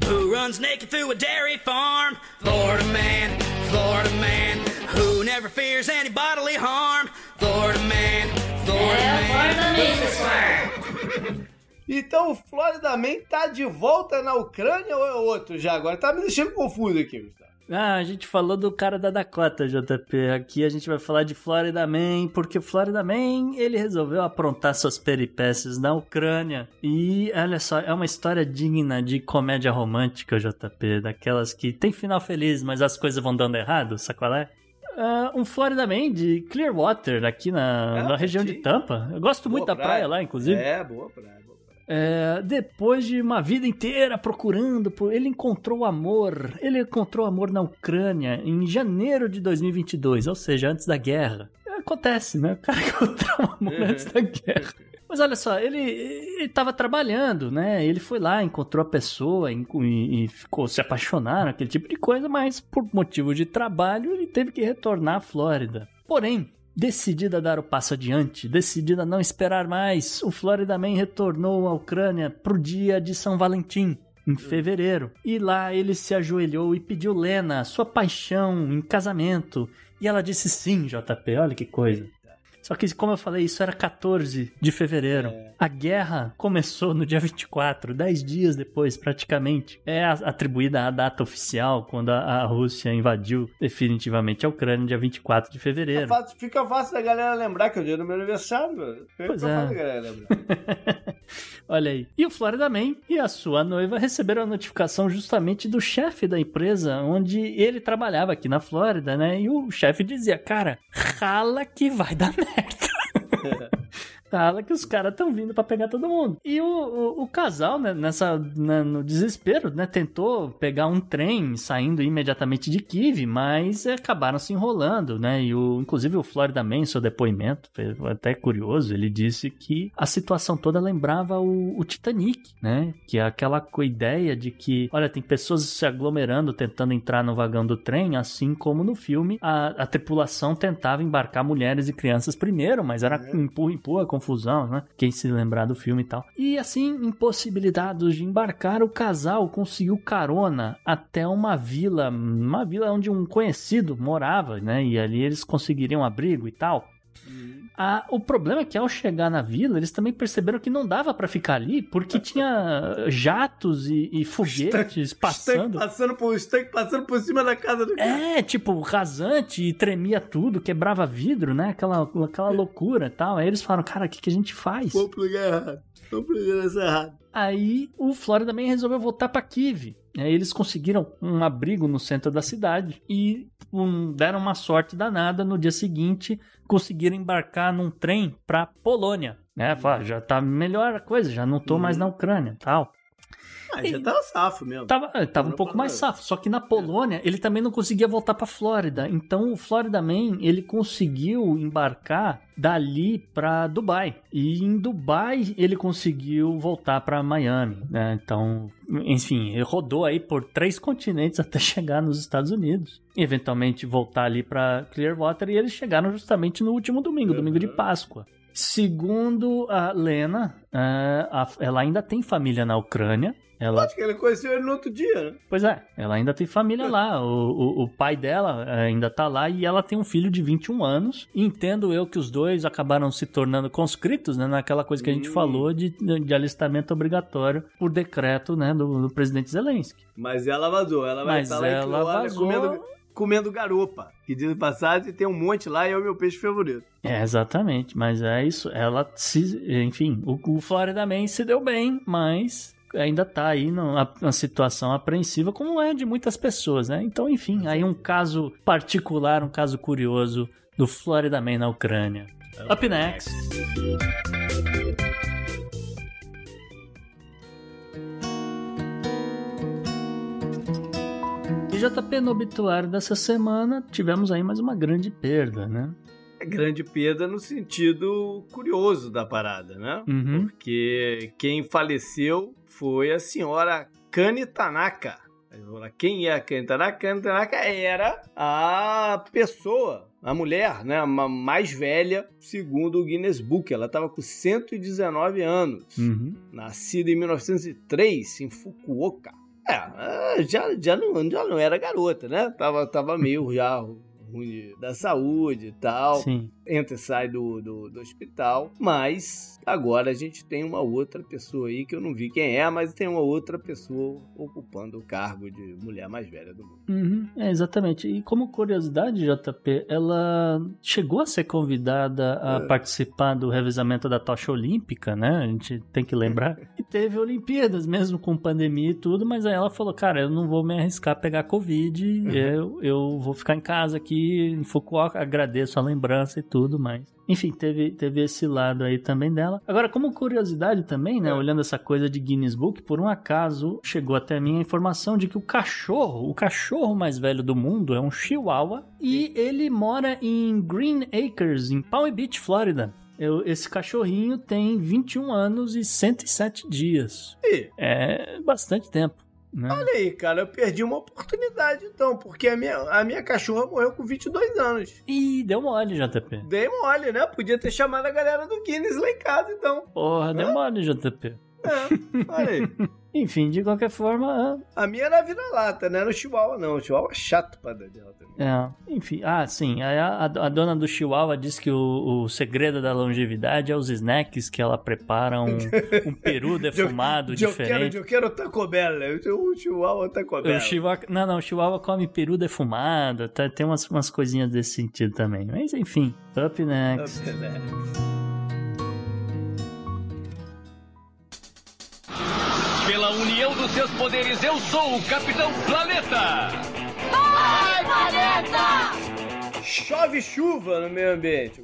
Speaker 7: Who runs naked through a dairy farm? Florida man, Florida man. Who never fears any bodily harm?
Speaker 2: Então o Florida Man tá de volta na Ucrânia ou é outro já agora? Tá me deixando confuso aqui, Gustavo.
Speaker 3: Ah, a gente falou do cara da Dakota, JP. Aqui a gente vai falar de Florida Man, porque o Florida Man, ele resolveu aprontar suas peripécias na Ucrânia. E, olha só, é uma história digna de comédia romântica, JP. Daquelas que tem final feliz, mas as coisas vão dando errado, sabe qual é? Uh, um Florida Man de Clearwater, aqui na, é, na região de Tampa. Eu gosto boa muito praia. da praia lá, inclusive.
Speaker 2: É, boa praia.
Speaker 3: É, depois de uma vida inteira procurando, ele encontrou amor. Ele encontrou amor na Ucrânia em janeiro de 2022, ou seja, antes da guerra. Acontece, né? O cara encontrou amor antes da guerra. Mas olha só, ele estava trabalhando, né? Ele foi lá, encontrou a pessoa e, e, ficou se apaixonar, aquele tipo de coisa, mas por motivo de trabalho ele teve que retornar à Flórida. Porém, Decidida a dar o passo adiante, decidida a não esperar mais, o Florida Man retornou à Ucrânia pro dia de São Valentim, em fevereiro. E lá ele se ajoelhou e pediu Lena, sua paixão, em casamento. E ela disse sim, JP, olha que coisa. Só que, como eu falei, isso era 14 de fevereiro. É. A guerra começou no dia 24, 10 dias depois, praticamente. É atribuída à data oficial, quando a, Rússia invadiu definitivamente a Ucrânia, dia 24 de fevereiro. É
Speaker 2: fácil, fica fácil da galera lembrar que é o dia do meu aniversário. Fica pois é. fácil da galera lembrar.
Speaker 3: Olha aí. E o Florida Man e a sua noiva receberam a notificação justamente do chefe da empresa onde ele trabalhava aqui na Flórida, né? E o chefe dizia: Cara, rala que vai dar merda. fala que os caras estão vindo para pegar todo mundo. E o, o, o casal, né, nessa, né, no desespero, né, tentou pegar um trem saindo imediatamente de Kiev, mas acabaram se enrolando, né? E o, inclusive o Florida Man, seu depoimento, foi até curioso, ele disse que a situação toda lembrava o, o Titanic, né? Que é aquela ideia de que, olha, tem pessoas se aglomerando tentando entrar no vagão do trem, assim como no filme a, a tripulação tentava embarcar mulheres e crianças primeiro, mas era é. empurra, empurra, confusão, né? Quem se lembrar do filme e tal. E assim, impossibilitados de embarcar, o casal conseguiu carona até uma vila, uma vila onde um conhecido morava, né? E ali eles conseguiriam abrigo e tal. A, o problema é que ao chegar na vila, eles também perceberam que não dava para ficar ali, porque tinha jatos e, e foguetes passando.
Speaker 2: passando por, passando por cima da casa do cara.
Speaker 3: É, tipo, rasante e tremia tudo, quebrava vidro, né? Aquela, aquela loucura e tal. Aí eles falaram, cara, o que, que a gente faz?
Speaker 2: Vou pro lugar errado. Vou pro lugar errado.
Speaker 3: Aí o Florida Man resolveu voltar para Kiev. Aí eles conseguiram um abrigo no centro da cidade e um, deram uma sorte danada. No dia seguinte, conseguiram embarcar num trem para Polônia. É, já tá melhor a coisa, já não tô mais na Ucrânia tal.
Speaker 2: Ah, já tava safo mesmo.
Speaker 3: Tava, é, tava um pouco mais safo. Só que na Polônia, ele também não conseguia voltar pra Flórida. Então o Florida Man, ele conseguiu embarcar dali para Dubai. E em Dubai ele conseguiu voltar para Miami. Né? Então, enfim, ele rodou aí por três continentes até chegar nos Estados Unidos. E eventualmente voltar ali para Clearwater. E eles chegaram justamente no último domingo, domingo de Páscoa. Segundo a Lena, é, ela ainda tem família na Ucrânia. Ela...
Speaker 2: Acho que ele conheceu ele no outro dia, né?
Speaker 3: Pois é, ela ainda tem família lá. O, o, o, pai dela é, ainda tá lá e ela tem um filho de 21 anos. entendo eu que os dois acabaram se tornando conscritos, né? Naquela coisa que a gente hum. falou de, de alistamento obrigatório por decreto, né? Do, do presidente Zelensky.
Speaker 2: Mas ela vazou, ela vai
Speaker 3: Mas estar lá ela vazou...
Speaker 2: comendo, comendo garopa. Que diz passagem, tem um monte lá e é o meu peixe favorito.
Speaker 3: É, exatamente. Mas é isso. Ela se. Enfim, o, o Florida Man se deu bem, mas ainda tá aí numa, numa, situação apreensiva, como é de muitas pessoas, né? Então, enfim, aí um caso particular, um caso curioso do Florida Man na Ucrânia. Up next. E JP no obituário dessa semana, tivemos aí mais uma grande perda, né?
Speaker 2: grande perda no sentido curioso da parada, né?
Speaker 3: Uhum.
Speaker 2: Porque quem faleceu foi a senhora Kani Tanaka. Quem é a Kani Tanaka? Kani Tanaka era a pessoa, a mulher, né, a mais velha, segundo o Guinness Book. Ela estava com 119 anos.
Speaker 3: Uhum.
Speaker 2: Nascida em 1903, em Fukuoka. É, já, já, não, já não era garota, né? Tava, tava meio já ruim da saúde e tal.
Speaker 3: Sim.
Speaker 2: Entra e sai do, do, do, hospital. Mas agora a gente tem uma outra pessoa aí que eu não vi quem é, mas tem uma outra pessoa ocupando o cargo de mulher mais velha do mundo.
Speaker 3: Uhum, é, exatamente. E como curiosidade, JP, ela chegou a ser convidada a é. participar do revezamento da tocha olímpica, né? A gente tem que lembrar. e teve Olimpíadas, mesmo com pandemia e tudo, mas aí ela falou: cara, eu não vou me arriscar a pegar Covid, uhum. eu, eu vou ficar em casa aqui em Fukuoka, agradeço a lembrança e tudo, mas enfim, teve, teve esse lado aí também dela. Agora, como curiosidade também, né, é. olhando essa coisa de Guinness Book, por um acaso chegou até mim a informação de que o cachorro, o cachorro mais velho do mundo é um Chihuahua e ele mora em Green Acres, em Palm Beach, Flórida. Eu, esse cachorrinho tem 21 anos e 107 dias.
Speaker 2: E?
Speaker 3: É bastante tempo. Né?
Speaker 2: Olha aí, cara, eu perdi uma oportunidade então, porque a minha, a minha cachorra morreu com 22 anos.
Speaker 3: Ih, deu mole, JP.
Speaker 2: Dei mole, né? Podia ter chamado a galera do Guinness lá em casa então.
Speaker 3: Porra, deu mole, JP.
Speaker 2: É, olha aí.
Speaker 3: Enfim, de qualquer forma.
Speaker 2: A minha era vira-lata, não era o Chihuahua, não. O Chihuahua é chato pra dela também.
Speaker 3: É, enfim. Ah, sim. A, a, a dona do Chihuahua diz que o, o, segredo da longevidade é os snacks que ela prepara um, um peru defumado eu, diferente.
Speaker 2: Eu quero, eu quero Taco Bell. O Chihuahua Taco Bell.
Speaker 3: O Chihuahua, não, não. O Chihuahua come peru defumado. Tá, tem umas, umas coisinhas desse sentido também. Mas enfim. Up next. Up next.
Speaker 8: Pela união dos seus poderes, eu sou o Capitão Planeta!
Speaker 9: Vai, Planeta!
Speaker 2: Chove chuva no meio ambiente,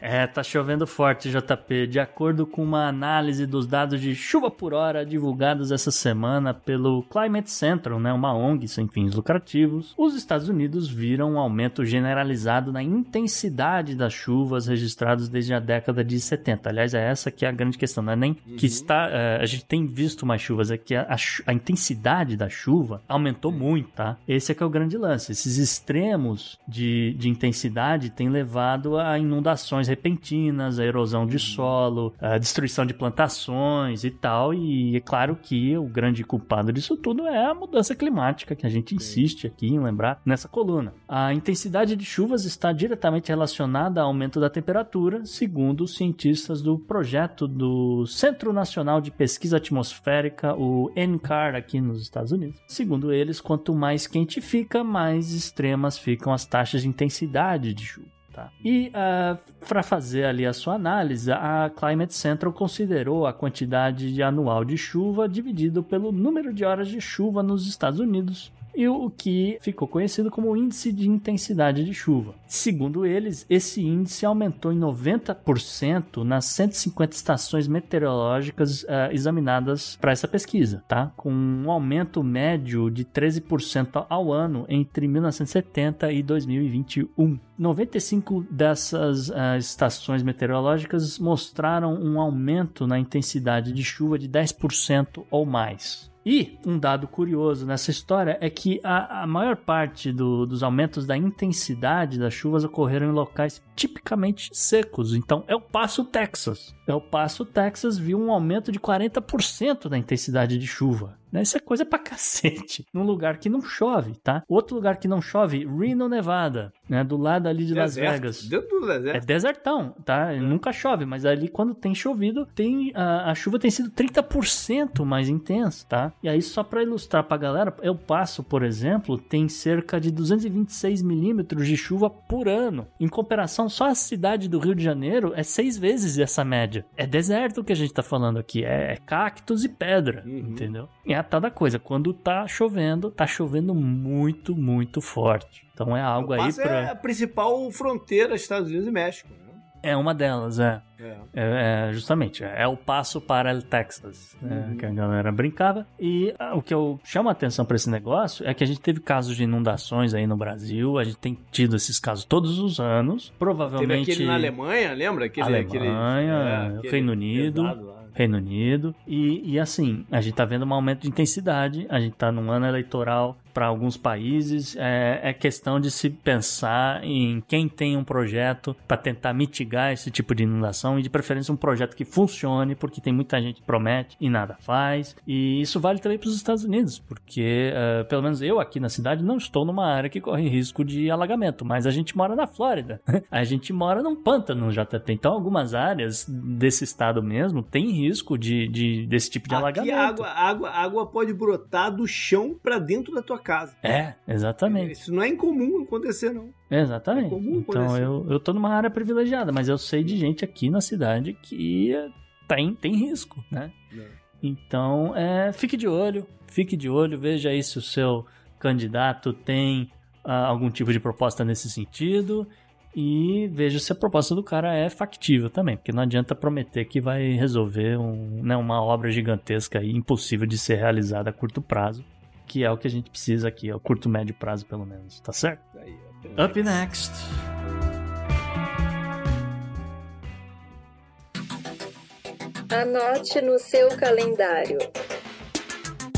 Speaker 3: é, tá chovendo forte, JP. De acordo com uma análise dos dados de chuva por hora divulgados essa semana pelo Climate Central, né, uma ONG sem fins lucrativos, os Estados Unidos viram um aumento generalizado na intensidade das chuvas registradas desde a década de 70. Aliás, é essa que é a grande questão, não é nem uhum. que está, é, a gente tem visto mais chuvas, é que a, a, intensidade da chuva aumentou muito, tá? Esse é que é o grande lance. Esses extremos de, de intensidade têm levado a inundações repentinas, a erosão de solo, a destruição de plantações e tal. E é claro que o grande culpado disso tudo é a mudança climática, que a gente insiste aqui em lembrar nessa coluna. A intensidade de chuvas está diretamente relacionada ao aumento da temperatura, segundo os cientistas do projeto do Centro Nacional de Pesquisa Atmosférica, o NCAR, aqui nos Estados Unidos. Segundo eles, quanto mais quente fica, mais extremas ficam as taxas de intensidade de chuva. Tá. E uh, ah, para fazer ali a sua análise, a Climate Central considerou a quantidade anual de chuva dividido pelo número de horas de chuva nos Estados Unidos e o que ficou conhecido como índice de intensidade de chuva. Segundo eles, esse índice aumentou em 90% nas 150 estações meteorológicas uh, examinadas para essa pesquisa, tá? Com um aumento médio de 13% ao ano entre 1970 e 2021. 95 dessas uh, estações meteorológicas mostraram um aumento na intensidade de chuva de 10% ou mais. E um dado curioso nessa história é que a, a maior parte do, dos aumentos da intensidade das chuvas ocorreram em locais tipicamente secos. Então, é o Passo Texas. É o Passo Texas viu um aumento de 40% da intensidade de chuva. Né? Isso é coisa pra cacete. Num lugar que não chove, tá? Outro lugar que não chove, Reno, Nevada, né? Do lado ali de Deserto. Las Vegas.
Speaker 2: Dentro do deserto.
Speaker 3: É desertão, tá? É. Nunca chove, mas ali quando tem chovido, tem a, a chuva tem sido 30% mais intensa, tá? E aí, só para ilustrar pra galera, eu passo, por exemplo, tem cerca de 226 milímetros de chuva por ano. Em comparação, só a cidade do Rio de Janeiro é seis vezes essa média. É deserto que a gente tá falando aqui, é, é cactos e pedra, uhum. entendeu? E a tal da coisa, quando tá chovendo, tá chovendo muito, muito forte. Então é algo aí para
Speaker 2: é a principal fronteira Estados Unidos e México. Né?
Speaker 3: É uma delas, é. É. é, é justamente, é o passo para o Texas, né, uhum. que a galera brincava. E ah, o que eu chamo a atenção para esse negócio é que a gente teve casos de inundações aí no Brasil, a gente tem tido esses casos todos os anos. Provavelmente. Teve
Speaker 2: aquele na Alemanha, lembra? Aquele,
Speaker 3: Alemanha, aquele, é, Reino Unido. Reino Unido. E, e assim, a gente tá vendo um aumento de intensidade, a gente tá num ano eleitoral para alguns países é, é, questão de se pensar em quem tem um projeto para tentar mitigar esse tipo de inundação e de preferência um projeto que funcione, porque tem muita gente que promete e nada faz. E isso vale também para os Estados Unidos, porque uh, pelo menos eu aqui na cidade não estou numa área que corre risco de alagamento, mas a gente mora na Flórida, a gente mora num pântano JP, então algumas áreas desse estado mesmo tem risco de, de desse tipo de aqui alagamento.
Speaker 2: Água, água, água pode brotar do chão para dentro da tua casa.
Speaker 3: É, exatamente.
Speaker 2: Isso não é incomum acontecer, não.
Speaker 3: Exatamente. É comum então eu, eu tô numa área privilegiada, mas eu sei de gente aqui na cidade que tem, tem risco, né? É. Então, é, fique de olho, fique de olho, veja aí se o seu candidato tem uh, algum tipo de proposta nesse sentido e veja se a proposta do cara é factível também, porque não adianta prometer que vai resolver um, né, uma obra gigantesca e impossível de ser realizada a curto prazo que é o que a gente precisa aqui, a curto médio prazo pelo menos, tá certo? Aí, up, up next.
Speaker 10: Anote no seu calendário.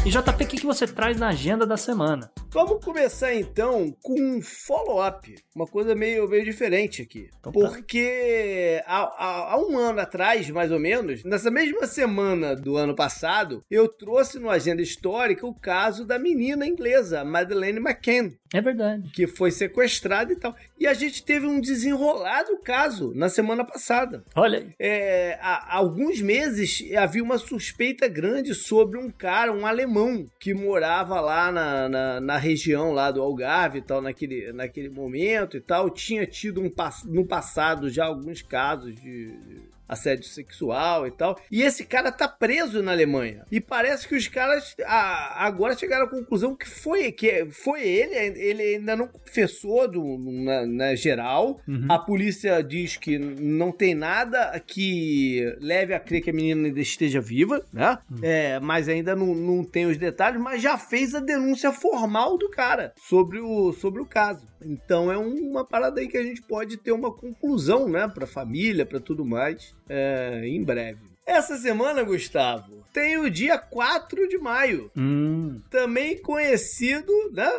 Speaker 3: E JP, o que você traz na agenda da semana?
Speaker 2: Vamos começar então com um follow-up, uma coisa meio, meio diferente aqui. Então, tá. Porque há, há, há, um ano atrás, mais ou menos, nessa mesma semana do ano passado, eu trouxe no Agenda Histórica o caso da menina inglesa, Madeleine McCann.
Speaker 3: É verdade.
Speaker 2: Que foi sequestrada e tal. E a gente teve um desenrolado caso na semana passada.
Speaker 3: Olha aí.
Speaker 2: É, há, há alguns meses havia uma suspeita grande sobre um cara, um alemão, que morava lá na, na, na região lá do Algarve e tal, naquele, naquele momento e tal, tinha tido um, no passado já alguns casos de assédio sexual e tal. E esse cara tá preso na Alemanha. E parece que os caras a, agora chegaram à conclusão que foi que foi ele, ele ainda não confessou do, na, na geral. Uhum. A polícia diz que não tem nada que leve a crer que a menina ainda esteja viva, né? Uhum. É, mas ainda não, não tem os detalhes, mas já fez a denúncia formal do cara sobre o, sobre o caso. Então é uma parada aí que a gente pode ter uma conclusão, né, pra família, para tudo mais, é, em breve. Essa semana, Gustavo, tem o dia 4 de maio.
Speaker 3: Hum.
Speaker 2: Também conhecido, né?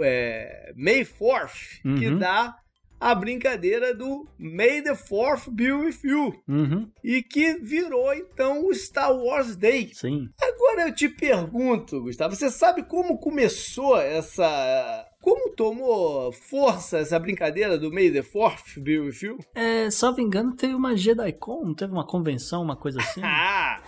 Speaker 2: É, May 4th, uhum. que dá a brincadeira do May the Fourth be with you.
Speaker 3: Uhum.
Speaker 2: E que virou então o Star Wars Day.
Speaker 3: Sim.
Speaker 2: Agora eu te pergunto, Gustavo, você sabe como começou essa. Como tomou força essa brincadeira do May the Fourth be with you?
Speaker 3: É, salvo engano, teve uma JediCon, não teve uma convenção, uma coisa assim?
Speaker 2: ah!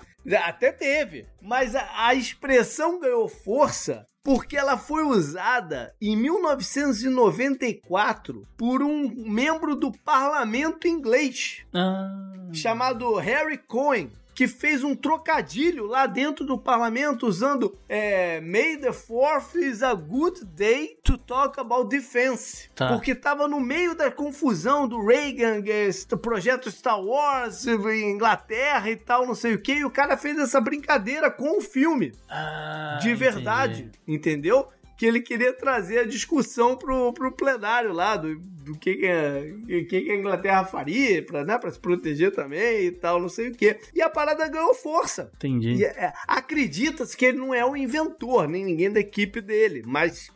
Speaker 2: Até teve. Mas a, a, expressão ganhou força porque ela foi usada em 1994 por um membro do parlamento inglês
Speaker 3: ah.
Speaker 2: chamado Harry Cohen que fez um trocadilho lá dentro do parlamento usando é, May the 4th is a good day to talk about defense.
Speaker 3: Tá.
Speaker 2: Porque tava no meio da confusão do Reagan, esse projeto Star Wars, Inglaterra e tal, não sei o que, e o cara fez essa brincadeira com o filme.
Speaker 3: Ah,
Speaker 2: de verdade,
Speaker 3: entendi.
Speaker 2: entendeu? Que ele queria trazer a discussão pro, pro plenário lá, do, do que, que, a, que, que a Inglaterra faria pra, né, pra se proteger também e tal, não sei o que. E a parada ganhou força.
Speaker 3: Entendi.
Speaker 2: E, é, Acredita-se que ele não é o inventor, nem ninguém da equipe dele, mas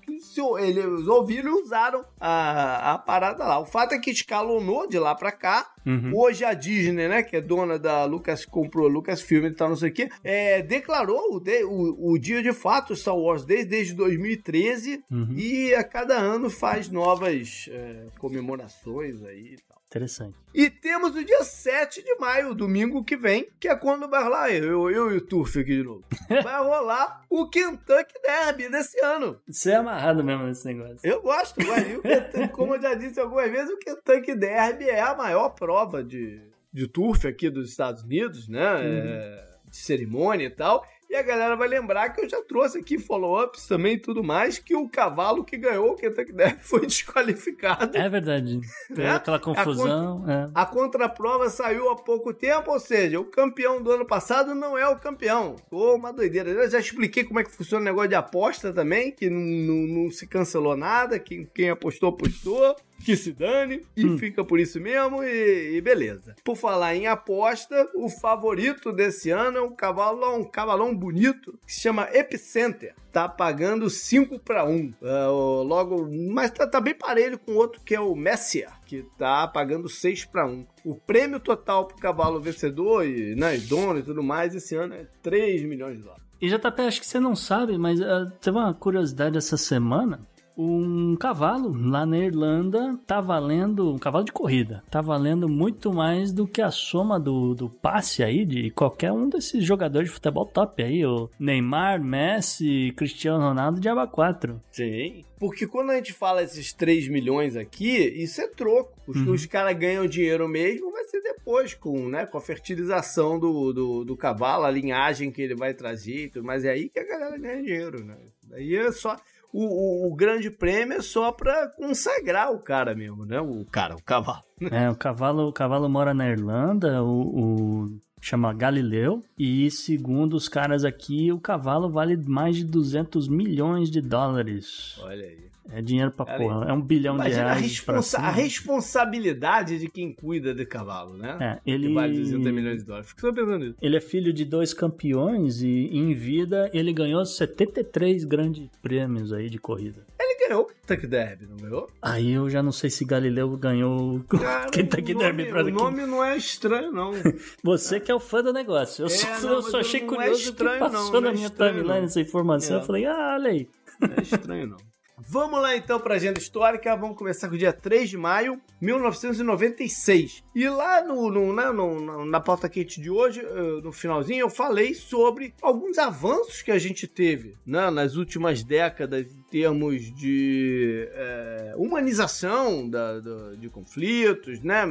Speaker 2: eles ouviram e usaram a, a parada lá. O fato é que escalonou de lá pra cá.
Speaker 3: Uhum.
Speaker 2: Hoje a Disney, né, que é dona da Lucas, comprou Lucasfilm e tal, não sei o que, é, declarou o, de, o, o, dia de fato Star Wars desde, desde 2013
Speaker 3: uhum.
Speaker 2: e a cada ano faz novas é, comemorações aí e tal.
Speaker 3: Interessante.
Speaker 2: E temos o dia 7 de maio, domingo que vem, que é quando vai rolar, eu, eu e o Turf aqui de novo, vai rolar o Kentucky Derby desse ano.
Speaker 3: Você é amarrado mesmo nesse negócio.
Speaker 2: Eu gosto, mas como eu já disse algumas vezes, o Kentucky Derby é a maior prova de, de turf aqui dos Estados Unidos, né?
Speaker 3: Uhum.
Speaker 2: É, de cerimônia e tal. E a galera vai lembrar que eu já trouxe aqui follow-ups também e tudo mais, que o cavalo que ganhou o Kentucky Derby foi desqualificado.
Speaker 3: É verdade. É? Aquela confusão.
Speaker 2: A,
Speaker 3: é.
Speaker 2: a contraprova saiu há pouco tempo, ou seja, o campeão do ano passado não é o campeão. Ô, uma doideira. Eu já expliquei como é que funciona o negócio de aposta também, que não, não, não se cancelou nada, que quem apostou, apostou que se dane e hum. fica por isso mesmo e, e, beleza. Por falar em aposta, o favorito desse ano é um cavalo, um cavalão bonito que se chama Epicenter. Tá pagando 5 para 1. Uh, logo, mas tá, tá, bem parelho com outro que é o Messier, que tá pagando 6 para 1. O prêmio total pro cavalo vencedor e, né, e dono e tudo mais esse ano é 3 milhões de dólares.
Speaker 3: E JP, acho que você não sabe, mas uh, teve uma curiosidade essa semana um cavalo lá na Irlanda tá valendo, um cavalo de corrida, tá valendo muito mais do que a soma do, do passe aí de qualquer um desses jogadores de futebol top aí, o Neymar, Messi, Cristiano Ronaldo de aba 4.
Speaker 2: Sim. Porque quando a gente fala esses 3 milhões aqui, isso é troco. Os, uhum. os caras ganham dinheiro mesmo, vai ser depois, com, né, com a fertilização do, do, do cavalo, a linhagem que ele vai trazer, mas é aí que a galera ganha dinheiro, né? Daí é só o, o, o, grande prêmio é só pra consagrar o cara mesmo, né? O cara, o cavalo.
Speaker 3: É, o cavalo, o cavalo mora na Irlanda, o, o chama Galileu, e segundo os caras aqui, o cavalo vale mais de 200 milhões de dólares.
Speaker 2: Olha aí.
Speaker 3: É dinheiro pra Cara, porra. É um bilhão de reais.
Speaker 2: A, responsa a responsabilidade de quem cuida de cavalo, né?
Speaker 3: É, ele.
Speaker 2: Que vale 200 milhões de dólares. Fico só pensando nisso.
Speaker 3: Ele é filho de dois campeões e em vida ele ganhou 73 grandes prêmios aí de corrida.
Speaker 2: Ele ganhou o Kentucky Derby, não ganhou?
Speaker 3: Aí eu já não sei se Galileu ganhou o Kentucky Derby pra
Speaker 2: O nome não é estranho, não.
Speaker 3: Você que é o fã do negócio. Eu,
Speaker 2: é,
Speaker 3: só,
Speaker 2: não,
Speaker 3: eu só achei
Speaker 2: não
Speaker 3: curioso
Speaker 2: é estranho,
Speaker 3: que passou
Speaker 2: não,
Speaker 3: na
Speaker 2: não é
Speaker 3: minha timeline essa informação.
Speaker 2: É.
Speaker 3: Eu falei, ah, olha aí.
Speaker 2: Não é estranho, não. Vamos lá então para a agenda histórica. Vamos começar com o dia 3 de maio, 1996. E lá no, no, na, no, na pauta quente de hoje, no finalzinho, eu falei sobre alguns avanços que a gente teve né, nas últimas décadas em termos de é, humanização da, da, de conflitos, né?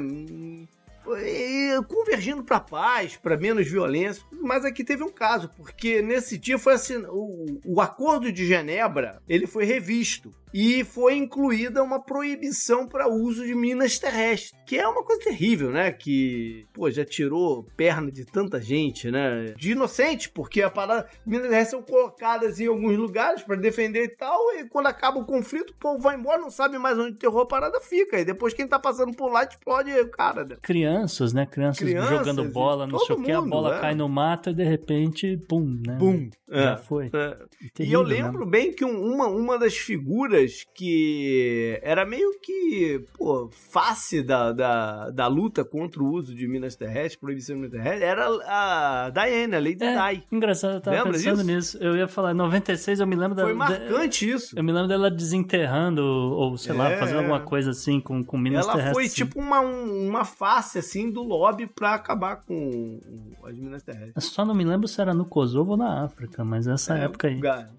Speaker 2: Convergindo para paz, para menos violência. Mas aqui teve um caso, porque nesse dia foi assim, o, o Acordo de Genebra ele foi revisto e foi incluída uma proibição para uso de minas terrestres, que é uma coisa terrível, né? Que, pô, já tirou perna de tanta gente, né? De inocente, porque a parada, minas terrestres são colocadas em alguns lugares para defender e tal, e quando acaba o conflito, o povo vai embora, não sabe mais onde enterrou a parada, fica. E depois quem tá passando por lá explode o cara, né?
Speaker 3: Criança crianças, né? Crianças, crianças jogando bola, não sei o que, a bola é. cai no mato e de repente, pum, né?
Speaker 2: Pum.
Speaker 3: Já é, foi.
Speaker 2: É. Terrível, e eu lembro né? bem que uma, uma das figuras que era meio que, pô, face da, da, da luta contra o uso de minas terrestres, proibição de minas terrestres, era a Diana, a Lady
Speaker 3: é,
Speaker 2: Di.
Speaker 3: Engraçado, eu tava Lembra pensando disso? nisso. Eu ia falar, em 96 eu me lembro
Speaker 2: da... Foi marcante
Speaker 3: de,
Speaker 2: isso.
Speaker 3: Eu me lembro dela desenterrando, ou sei lá, fazendo alguma coisa assim com, com minas
Speaker 2: ela
Speaker 3: terrestres.
Speaker 2: Ela foi tipo uma, uma face, assim, do lobby pra acabar com as minas terrestres.
Speaker 3: Só não me lembro se era no Kosovo ou na África, mas essa é, época aí.
Speaker 2: Lugar.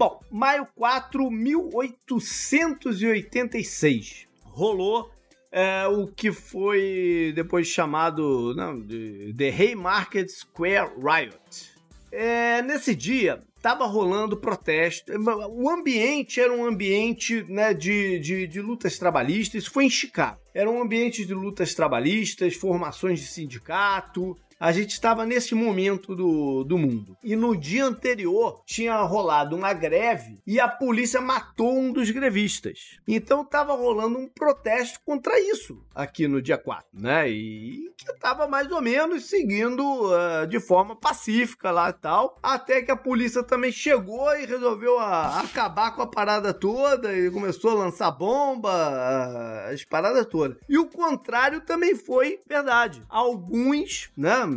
Speaker 2: Bom, maio 4, 1886. Rolou é, o que foi depois chamado não, de The Haymarket Square Riot. É, nesse dia, tava rolando protesto. O ambiente era um ambiente né, de, de, de, lutas trabalhistas. Isso foi em Chicago. Era um ambiente de lutas trabalhistas, formações de sindicato, a gente estava nesse momento do, do mundo. E no dia anterior tinha rolado uma greve e a polícia matou um dos grevistas. Então estava rolando um protesto contra isso aqui no dia 4, né? E que estava mais ou menos seguindo uh, de forma pacífica lá e tal, até que a polícia também chegou e resolveu uh, acabar com a parada toda e começou a lançar bomba, uh, as paradas todas. E o contrário também foi verdade. Alguns, né,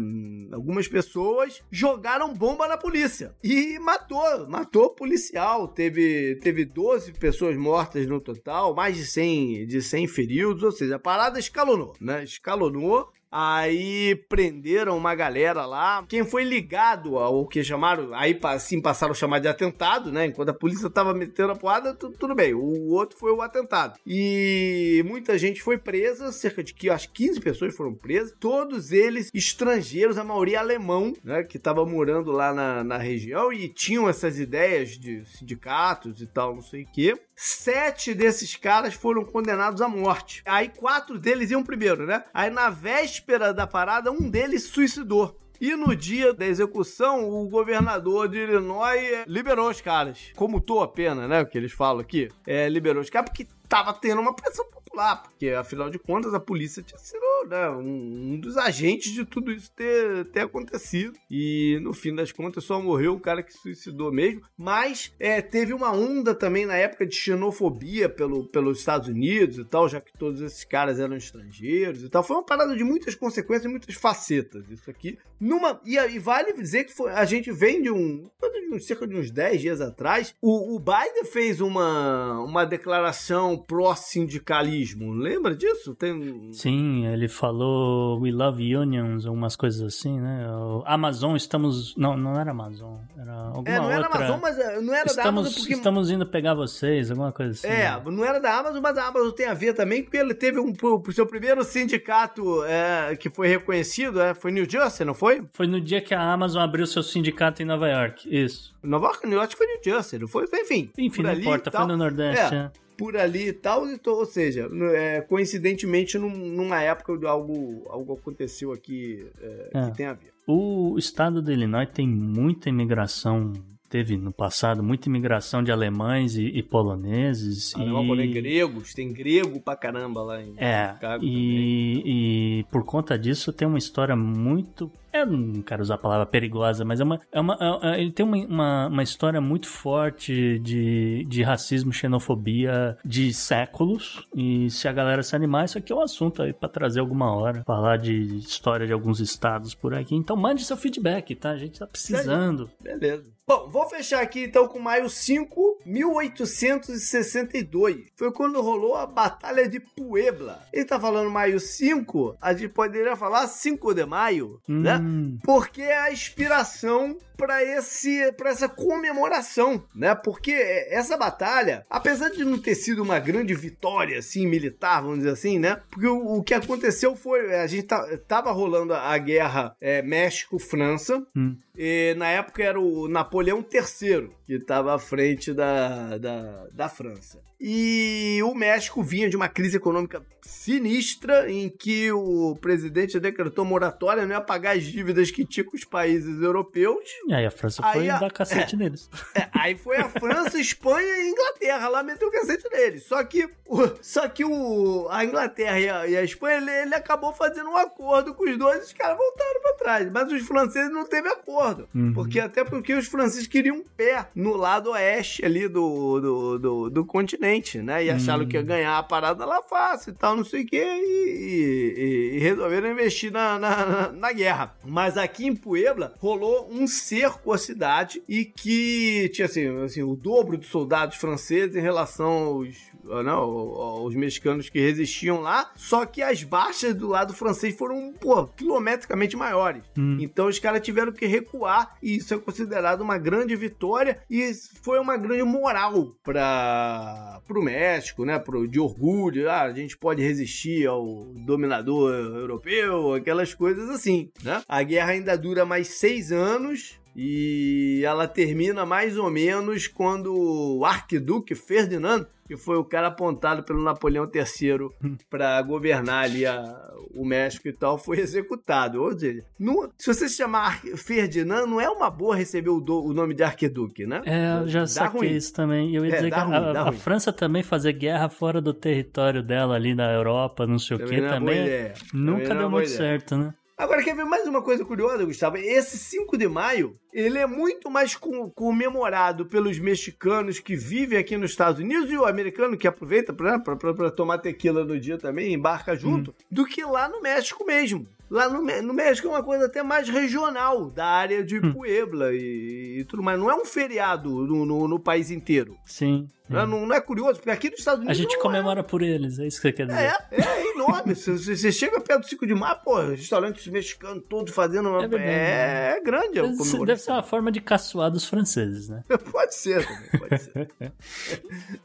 Speaker 2: algumas pessoas jogaram bomba na polícia e matou, matou policial. Teve, teve 12 pessoas mortas no total, mais de 100, de 100 feridos, ou seja, a parada escalonou, né? Escalonou Aí prenderam uma galera lá. Quem foi ligado ao que chamaram, aí assim passaram a chamar de atentado, né? Enquanto a polícia tava metendo a porrada, tudo bem. O outro foi o atentado. E muita gente foi presa, cerca de acho 15 pessoas foram presas, todos eles estrangeiros, a maioria alemão, né? Que tava morando lá na, na região e tinham essas ideias de sindicatos e tal, não sei o quê. Sete desses caras foram condenados à morte. Aí quatro deles iam primeiro, né? Aí na véspera da parada, um deles suicidou. E no dia da execução, o governador de Illinois liberou os caras. Comutou a pena, né? O que eles falam aqui. É, liberou os caras porque tava tendo uma pressão lá, porque afinal de contas a polícia tinha sido né, um, um, dos agentes de tudo isso ter, ter acontecido. E no fim das contas só morreu o cara que suicidou mesmo. Mas é, teve uma onda também na época de xenofobia pelo, pelos Estados Unidos e tal, já que todos esses caras eram estrangeiros e tal. Foi uma parada de muitas consequências, muitas facetas. Isso aqui. Numa, e, e vale dizer que foi, a gente vem de um. De cerca de uns 10 dias atrás, o, o Biden fez uma, uma declaração pró-sindicalismo Lembra disso? Tem...
Speaker 3: Sim, ele falou We Love Unions, algumas coisas assim, né? Amazon, estamos. Não, não era Amazon. Era alguma é, não era outra... Amazon,
Speaker 2: mas eh, não era
Speaker 3: estamos,
Speaker 2: da Amazon porque.
Speaker 3: Estamos indo pegar vocês, alguma coisa assim.
Speaker 2: É, né? não era da Amazon, mas a Amazon tem a ver também, porque ele teve um, o seu primeiro sindicato é, que foi reconhecido, é, foi New Jersey, não foi?
Speaker 3: Foi no dia que a Amazon abriu seu sindicato em Nova York, isso.
Speaker 2: Nova York, New York foi New Jersey, não foi? Enfim.
Speaker 3: Enfim, não importa, foi no Nordeste. É.
Speaker 2: por ali e tal, ou seja, é, coincidentemente num, numa época de algo, algo aconteceu aqui é, é. que tem a ver.
Speaker 3: O estado de Illinois tem muita imigração teve no passado muita imigração de alemães e, e poloneses.
Speaker 2: Alemão,
Speaker 3: e...
Speaker 2: polonês, gregos, tem grego pra caramba lá em
Speaker 3: é, Chicago. E, e por conta disso tem uma história muito eu não quero usar a palavra perigosa, mas é uma, é uma é, é ele tem uma, uma, uma, história muito forte de, de racismo, xenofobia de séculos. E se a galera se animar, isso aqui é um assunto aí para trazer alguma hora, falar de história de alguns estados por aqui. Então mande seu feedback, tá? A gente tá precisando.
Speaker 2: Beleza. Bom, vou fechar aqui então com maio 5, 1862. Foi quando rolou a Batalha de Puebla. Ele tá falando maio 5, a gente poderia falar 5 de maio, hum. né? Porque é a inspiração para esse para essa comemoração, né? Porque essa batalha, apesar de não ter sido uma grande vitória assim militar, vamos dizer assim, né? Porque o, o que aconteceu foi a gente tá, tava rolando a guerra é, México-França. Hum. E na época era o Napoleão III que estava à frente da, da, da França. E o México vinha de uma crise econômica sinistra em que o presidente decretou moratória, não ia pagar as dívidas que tinha com os países europeus.
Speaker 3: E aí a França foi a, dar cacete
Speaker 2: é,
Speaker 3: neles.
Speaker 2: É, aí foi a França, Espanha e Inglaterra lá meteu o cacete neles. Só que, o, só que o, a Inglaterra e a, e a Espanha, ele, ele, acabou fazendo um acordo com os dois e os caras voltaram pra trás. Mas os franceses não teve acordo. Uhum. Porque até porque os franceses queriam um pé no lado oeste ali do, do, do, do continente, né? E acharam uhum. que ia ganhar a parada lá fácil e tal, não sei o que, e, e, e, resolveram investir na, na, na, guerra. Mas aqui em Puebla rolou um cerco à cidade e que tinha assim, assim o dobro de soldados franceses em relação aos não, os mexicanos que resistiam lá, só que as baixas do lado francês foram, pô, quilometricamente maiores. Hum. Então os caras tiveram que recuar e isso é considerado uma grande vitória e foi uma grande moral para o México, né, pro, de orgulho, ah, a gente pode resistir ao dominador europeu, aquelas coisas assim, né? A guerra ainda dura mais seis anos, e ela termina mais ou menos quando o arquiduque Ferdinand, que foi o cara apontado pelo Napoleão III para governar ali a, o México e tal, foi executado. Ou seja, não, se você se chamar Ferdinand, não é uma boa receber o, do, o nome de arquiduque, né?
Speaker 3: É, eu já dá saquei ruim. isso também. Eu ia é, dizer que ruim, a, a França também fazer guerra fora do território dela ali na Europa, não sei também o que, também, é nunca também deu muito ideia. certo, né?
Speaker 2: Agora, quer ver mais uma coisa curiosa, Gustavo? Esse 5 de maio, ele é muito mais comemorado pelos mexicanos que vivem aqui nos Estados Unidos e o americano que aproveita para tomar tequila no dia também, embarca junto, hum. do que lá no México mesmo. Lá no, no, México é uma coisa até mais regional, da área de hum. Puebla e, e, tudo mais. Não é um feriado no, no, no país inteiro.
Speaker 3: Sim.
Speaker 2: Não, é, não, é curioso? Porque aqui nos Estados Unidos.
Speaker 3: A gente comemora é. por eles, é isso que você quer dizer.
Speaker 2: É, é, é enorme. você, você chega perto do 5 de maio, pô, restaurantes mexicanos todos fazendo. Uma... É, verdade, é, é grande
Speaker 3: comemoração. Deve ser uma forma de caçoar dos franceses, né?
Speaker 2: pode ser também, pode ser.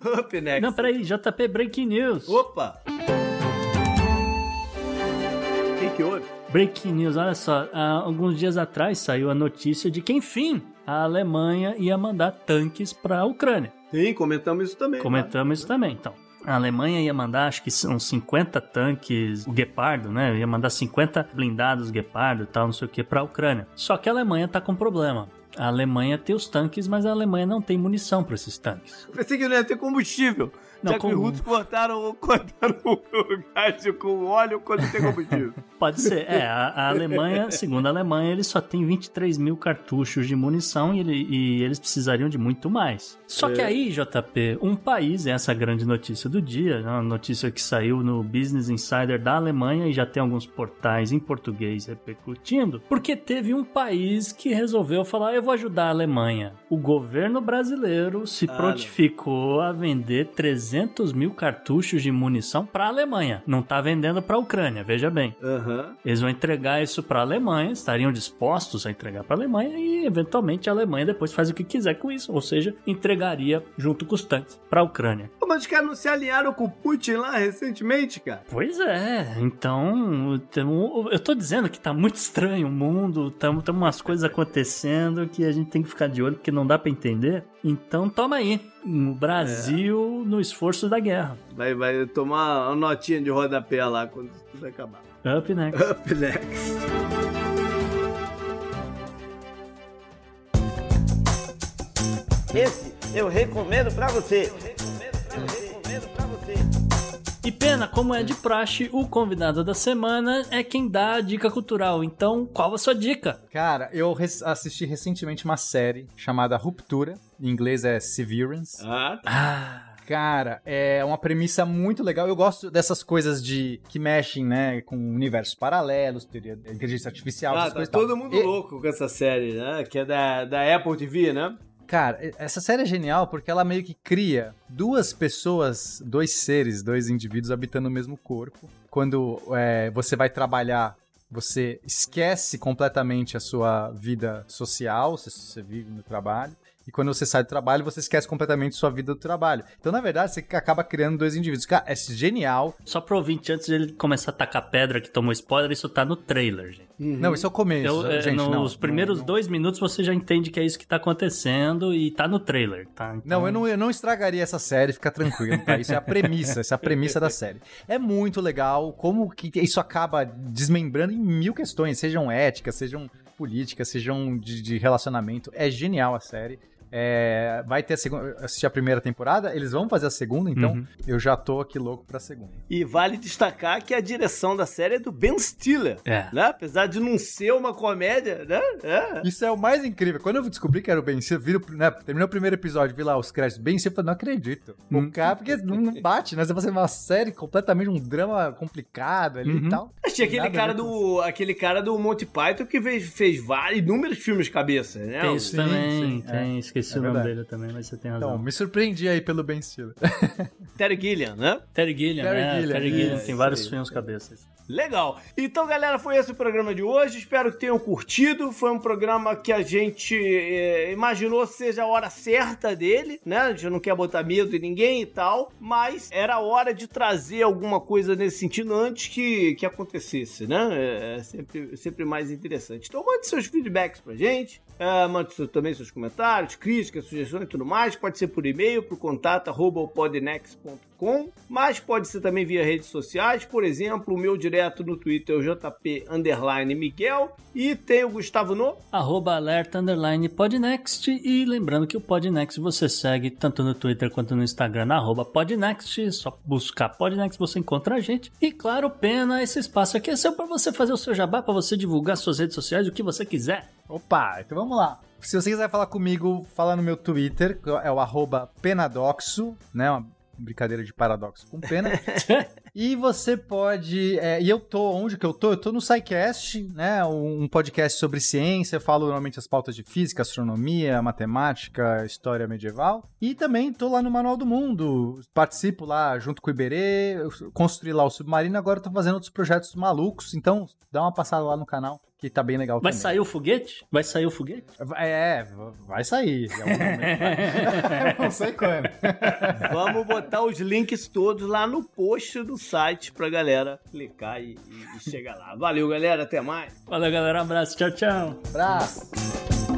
Speaker 3: Up next. Não, peraí, JP Breaking News.
Speaker 2: Opa! O
Speaker 3: Breaking news, olha só. Há alguns dias atrás saiu a notícia de que, enfim, a Alemanha ia mandar tanques para a Ucrânia.
Speaker 2: Sim, comentamos isso também.
Speaker 3: Comentamos né? isso também, então. A Alemanha ia mandar, acho que são 50 tanques, o Guepardo, né? Ia mandar 50 blindados Guepardo e tal, não sei o que, para a Ucrânia. Só que a Alemanha tá com problema. A Alemanha tem os tanques, mas a Alemanha não tem munição para esses tanques.
Speaker 2: Pensei que não ia ter combustível. Não, Já com... que os russos cortaram, cortaram o gás com óleo quando tem combustível.
Speaker 3: Pode ser. É, a, a, Alemanha, segundo a Alemanha, eles só tem 23 mil cartuchos de munição e, e eles precisariam de muito mais. Só é. que aí, JP, um país, essa grande notícia do dia, né, uma notícia que saiu no Business Insider da Alemanha e já tem alguns portais em português repercutindo, porque teve um país que resolveu falar: eu vou ajudar a Alemanha. O governo brasileiro se ah, prontificou não. a vender 300 300 mil cartuchos de munição para a Alemanha. Não está vendendo para a Ucrânia, veja bem.
Speaker 2: Uhum.
Speaker 3: Eles vão entregar isso para a Alemanha, estariam dispostos a entregar para a Alemanha e, eventualmente, a Alemanha depois faz o que quiser com isso. Ou seja, entregaria junto com os tanques para a Ucrânia.
Speaker 2: Mas os caras não se alinharam com o Putin lá recentemente, cara?
Speaker 3: Pois é. Então, eu tô dizendo que tá muito estranho o mundo, tem umas coisas acontecendo que a gente tem que ficar de olho porque não dá para entender. Então, toma aí no Brasil é. no esforço da guerra.
Speaker 2: Vai, vai tomar uma notinha de rodapé lá quando tudo acabar.
Speaker 3: Up next.
Speaker 2: Up next.
Speaker 11: Esse eu recomendo para você.
Speaker 3: E pena, como é de praxe, o convidado da semana é quem dá a dica cultural. Então, qual a sua dica?
Speaker 4: Cara, eu assisti recentemente uma série chamada Ruptura. Em inglês é Severance.
Speaker 2: Ah.
Speaker 3: ah.
Speaker 4: Cara, é uma premissa muito legal. Eu gosto dessas coisas de que mexem, né, com universos paralelos, teoria da inteligência artificial,
Speaker 2: ah,
Speaker 4: essas
Speaker 2: tá
Speaker 4: coisas.
Speaker 2: Todo mundo e... louco com essa série, né? Que é da, da Apple TV, né?
Speaker 4: Cara, essa série é genial porque ela meio que cria duas pessoas, dois seres, dois indivíduos habitando o mesmo corpo. Quando é, você vai trabalhar, você esquece completamente a sua vida social, você, você vive no trabalho. E quando você sai do trabalho, você esquece completamente sua vida do trabalho. Então, na verdade, você acaba criando dois indivíduos. Cara, é genial.
Speaker 3: Só pro ouvinte, antes de ele começar a tacar pedra que tomou spoiler, isso tá no trailer, gente.
Speaker 4: Uhum. Não, isso é o começo. Eu, é, gente,
Speaker 3: nos
Speaker 4: não,
Speaker 3: primeiros
Speaker 4: não,
Speaker 3: dois minutos você já entende que é isso que tá acontecendo e tá no trailer, tá?
Speaker 4: Então... Não, eu não, eu não estragaria essa série, fica tranquilo, tá? Isso é a premissa, essa é a premissa da série. É muito legal como que isso acaba desmembrando em mil questões, sejam éticas, sejam políticas, sejam de, de relacionamento. É genial a série. É, vai ter a segunda. Assistir a primeira temporada, eles vão fazer a segunda, então uhum. eu já tô aqui louco pra segunda.
Speaker 2: E vale destacar que a direção da série é do Ben Stiller. É. Né? Apesar de não ser uma comédia, né?
Speaker 4: É. Isso é o mais incrível. Quando eu descobri que era o Ben Stiller, vi, né, terminou o primeiro episódio, vi lá os créditos Ben Stiller, não acredito. O hum. cara, porque não bate, né? Você vai fazer uma série completamente um drama complicado ali uhum. e tal.
Speaker 2: Achei aquele cara do. aquele cara do Monty Python que fez, fez vários inúmeros filmes de cabeça, né?
Speaker 3: Tem isso também, sim, tem, é esqueci é o nome dele também, mas você tem razão. Então,
Speaker 4: me surpreendi aí pelo Ben Stiller.
Speaker 2: Terry Gilliam, né?
Speaker 3: Terry Gilliam, Terry né? Gilliam, Terry Gilliam, tem vários filmes cabeças.
Speaker 2: Legal. Então, galera, foi esse o programa de hoje. Espero que tenham curtido. Foi um programa que a gente é, imaginou seja a hora certa dele, né? A gente não quer botar medo em ninguém e tal, mas era a hora de trazer alguma coisa nesse sentido antes que, que acontecesse, né? É, é sempre, sempre mais interessante. Então, mande seus feedbacks pra gente. É, mande também seus comentários, críticas, sugestões e tudo mais. Pode ser por e-mail, por contato, arroba podnext.com, mas pode ser também via redes sociais. Por exemplo, o meu direto no Twitter é o JP Miguel e tem o Gustavo no
Speaker 3: arroba alerta podnext e lembrando que o Podnext você segue tanto no Twitter quanto no Instagram arroba podnext, só buscar Podnext você encontra a gente. E claro, pena, esse espaço aqui é seu para você fazer o seu jabá, para você divulgar suas redes sociais, o que você quiser.
Speaker 4: Opa, então vamos lá. Se você quiser falar comigo, fala no meu Twitter, é o arroba penadoxo, né? Uma brincadeira de paradoxo com pena. e você pode. É, e eu tô, onde que eu tô? Eu tô no SciCast, né? Um podcast sobre ciência. Eu falo normalmente as pautas de física, astronomia, matemática, história medieval. E também tô lá no Manual do Mundo. Participo lá junto com o Iberê, construí lá o submarino. Agora tô fazendo outros projetos malucos. Então, dá uma passada lá no canal que tá bem legal
Speaker 3: Vai
Speaker 4: também.
Speaker 3: sair o foguete? Vai sair o foguete?
Speaker 4: É, vai sair. não sei quando.
Speaker 2: Vamos botar os links todos lá no post do site pra galera clicar e, e chegar lá. Valeu, galera. Até mais.
Speaker 3: Valeu, galera. Um abraço. Tchau, tchau.
Speaker 4: Abraço.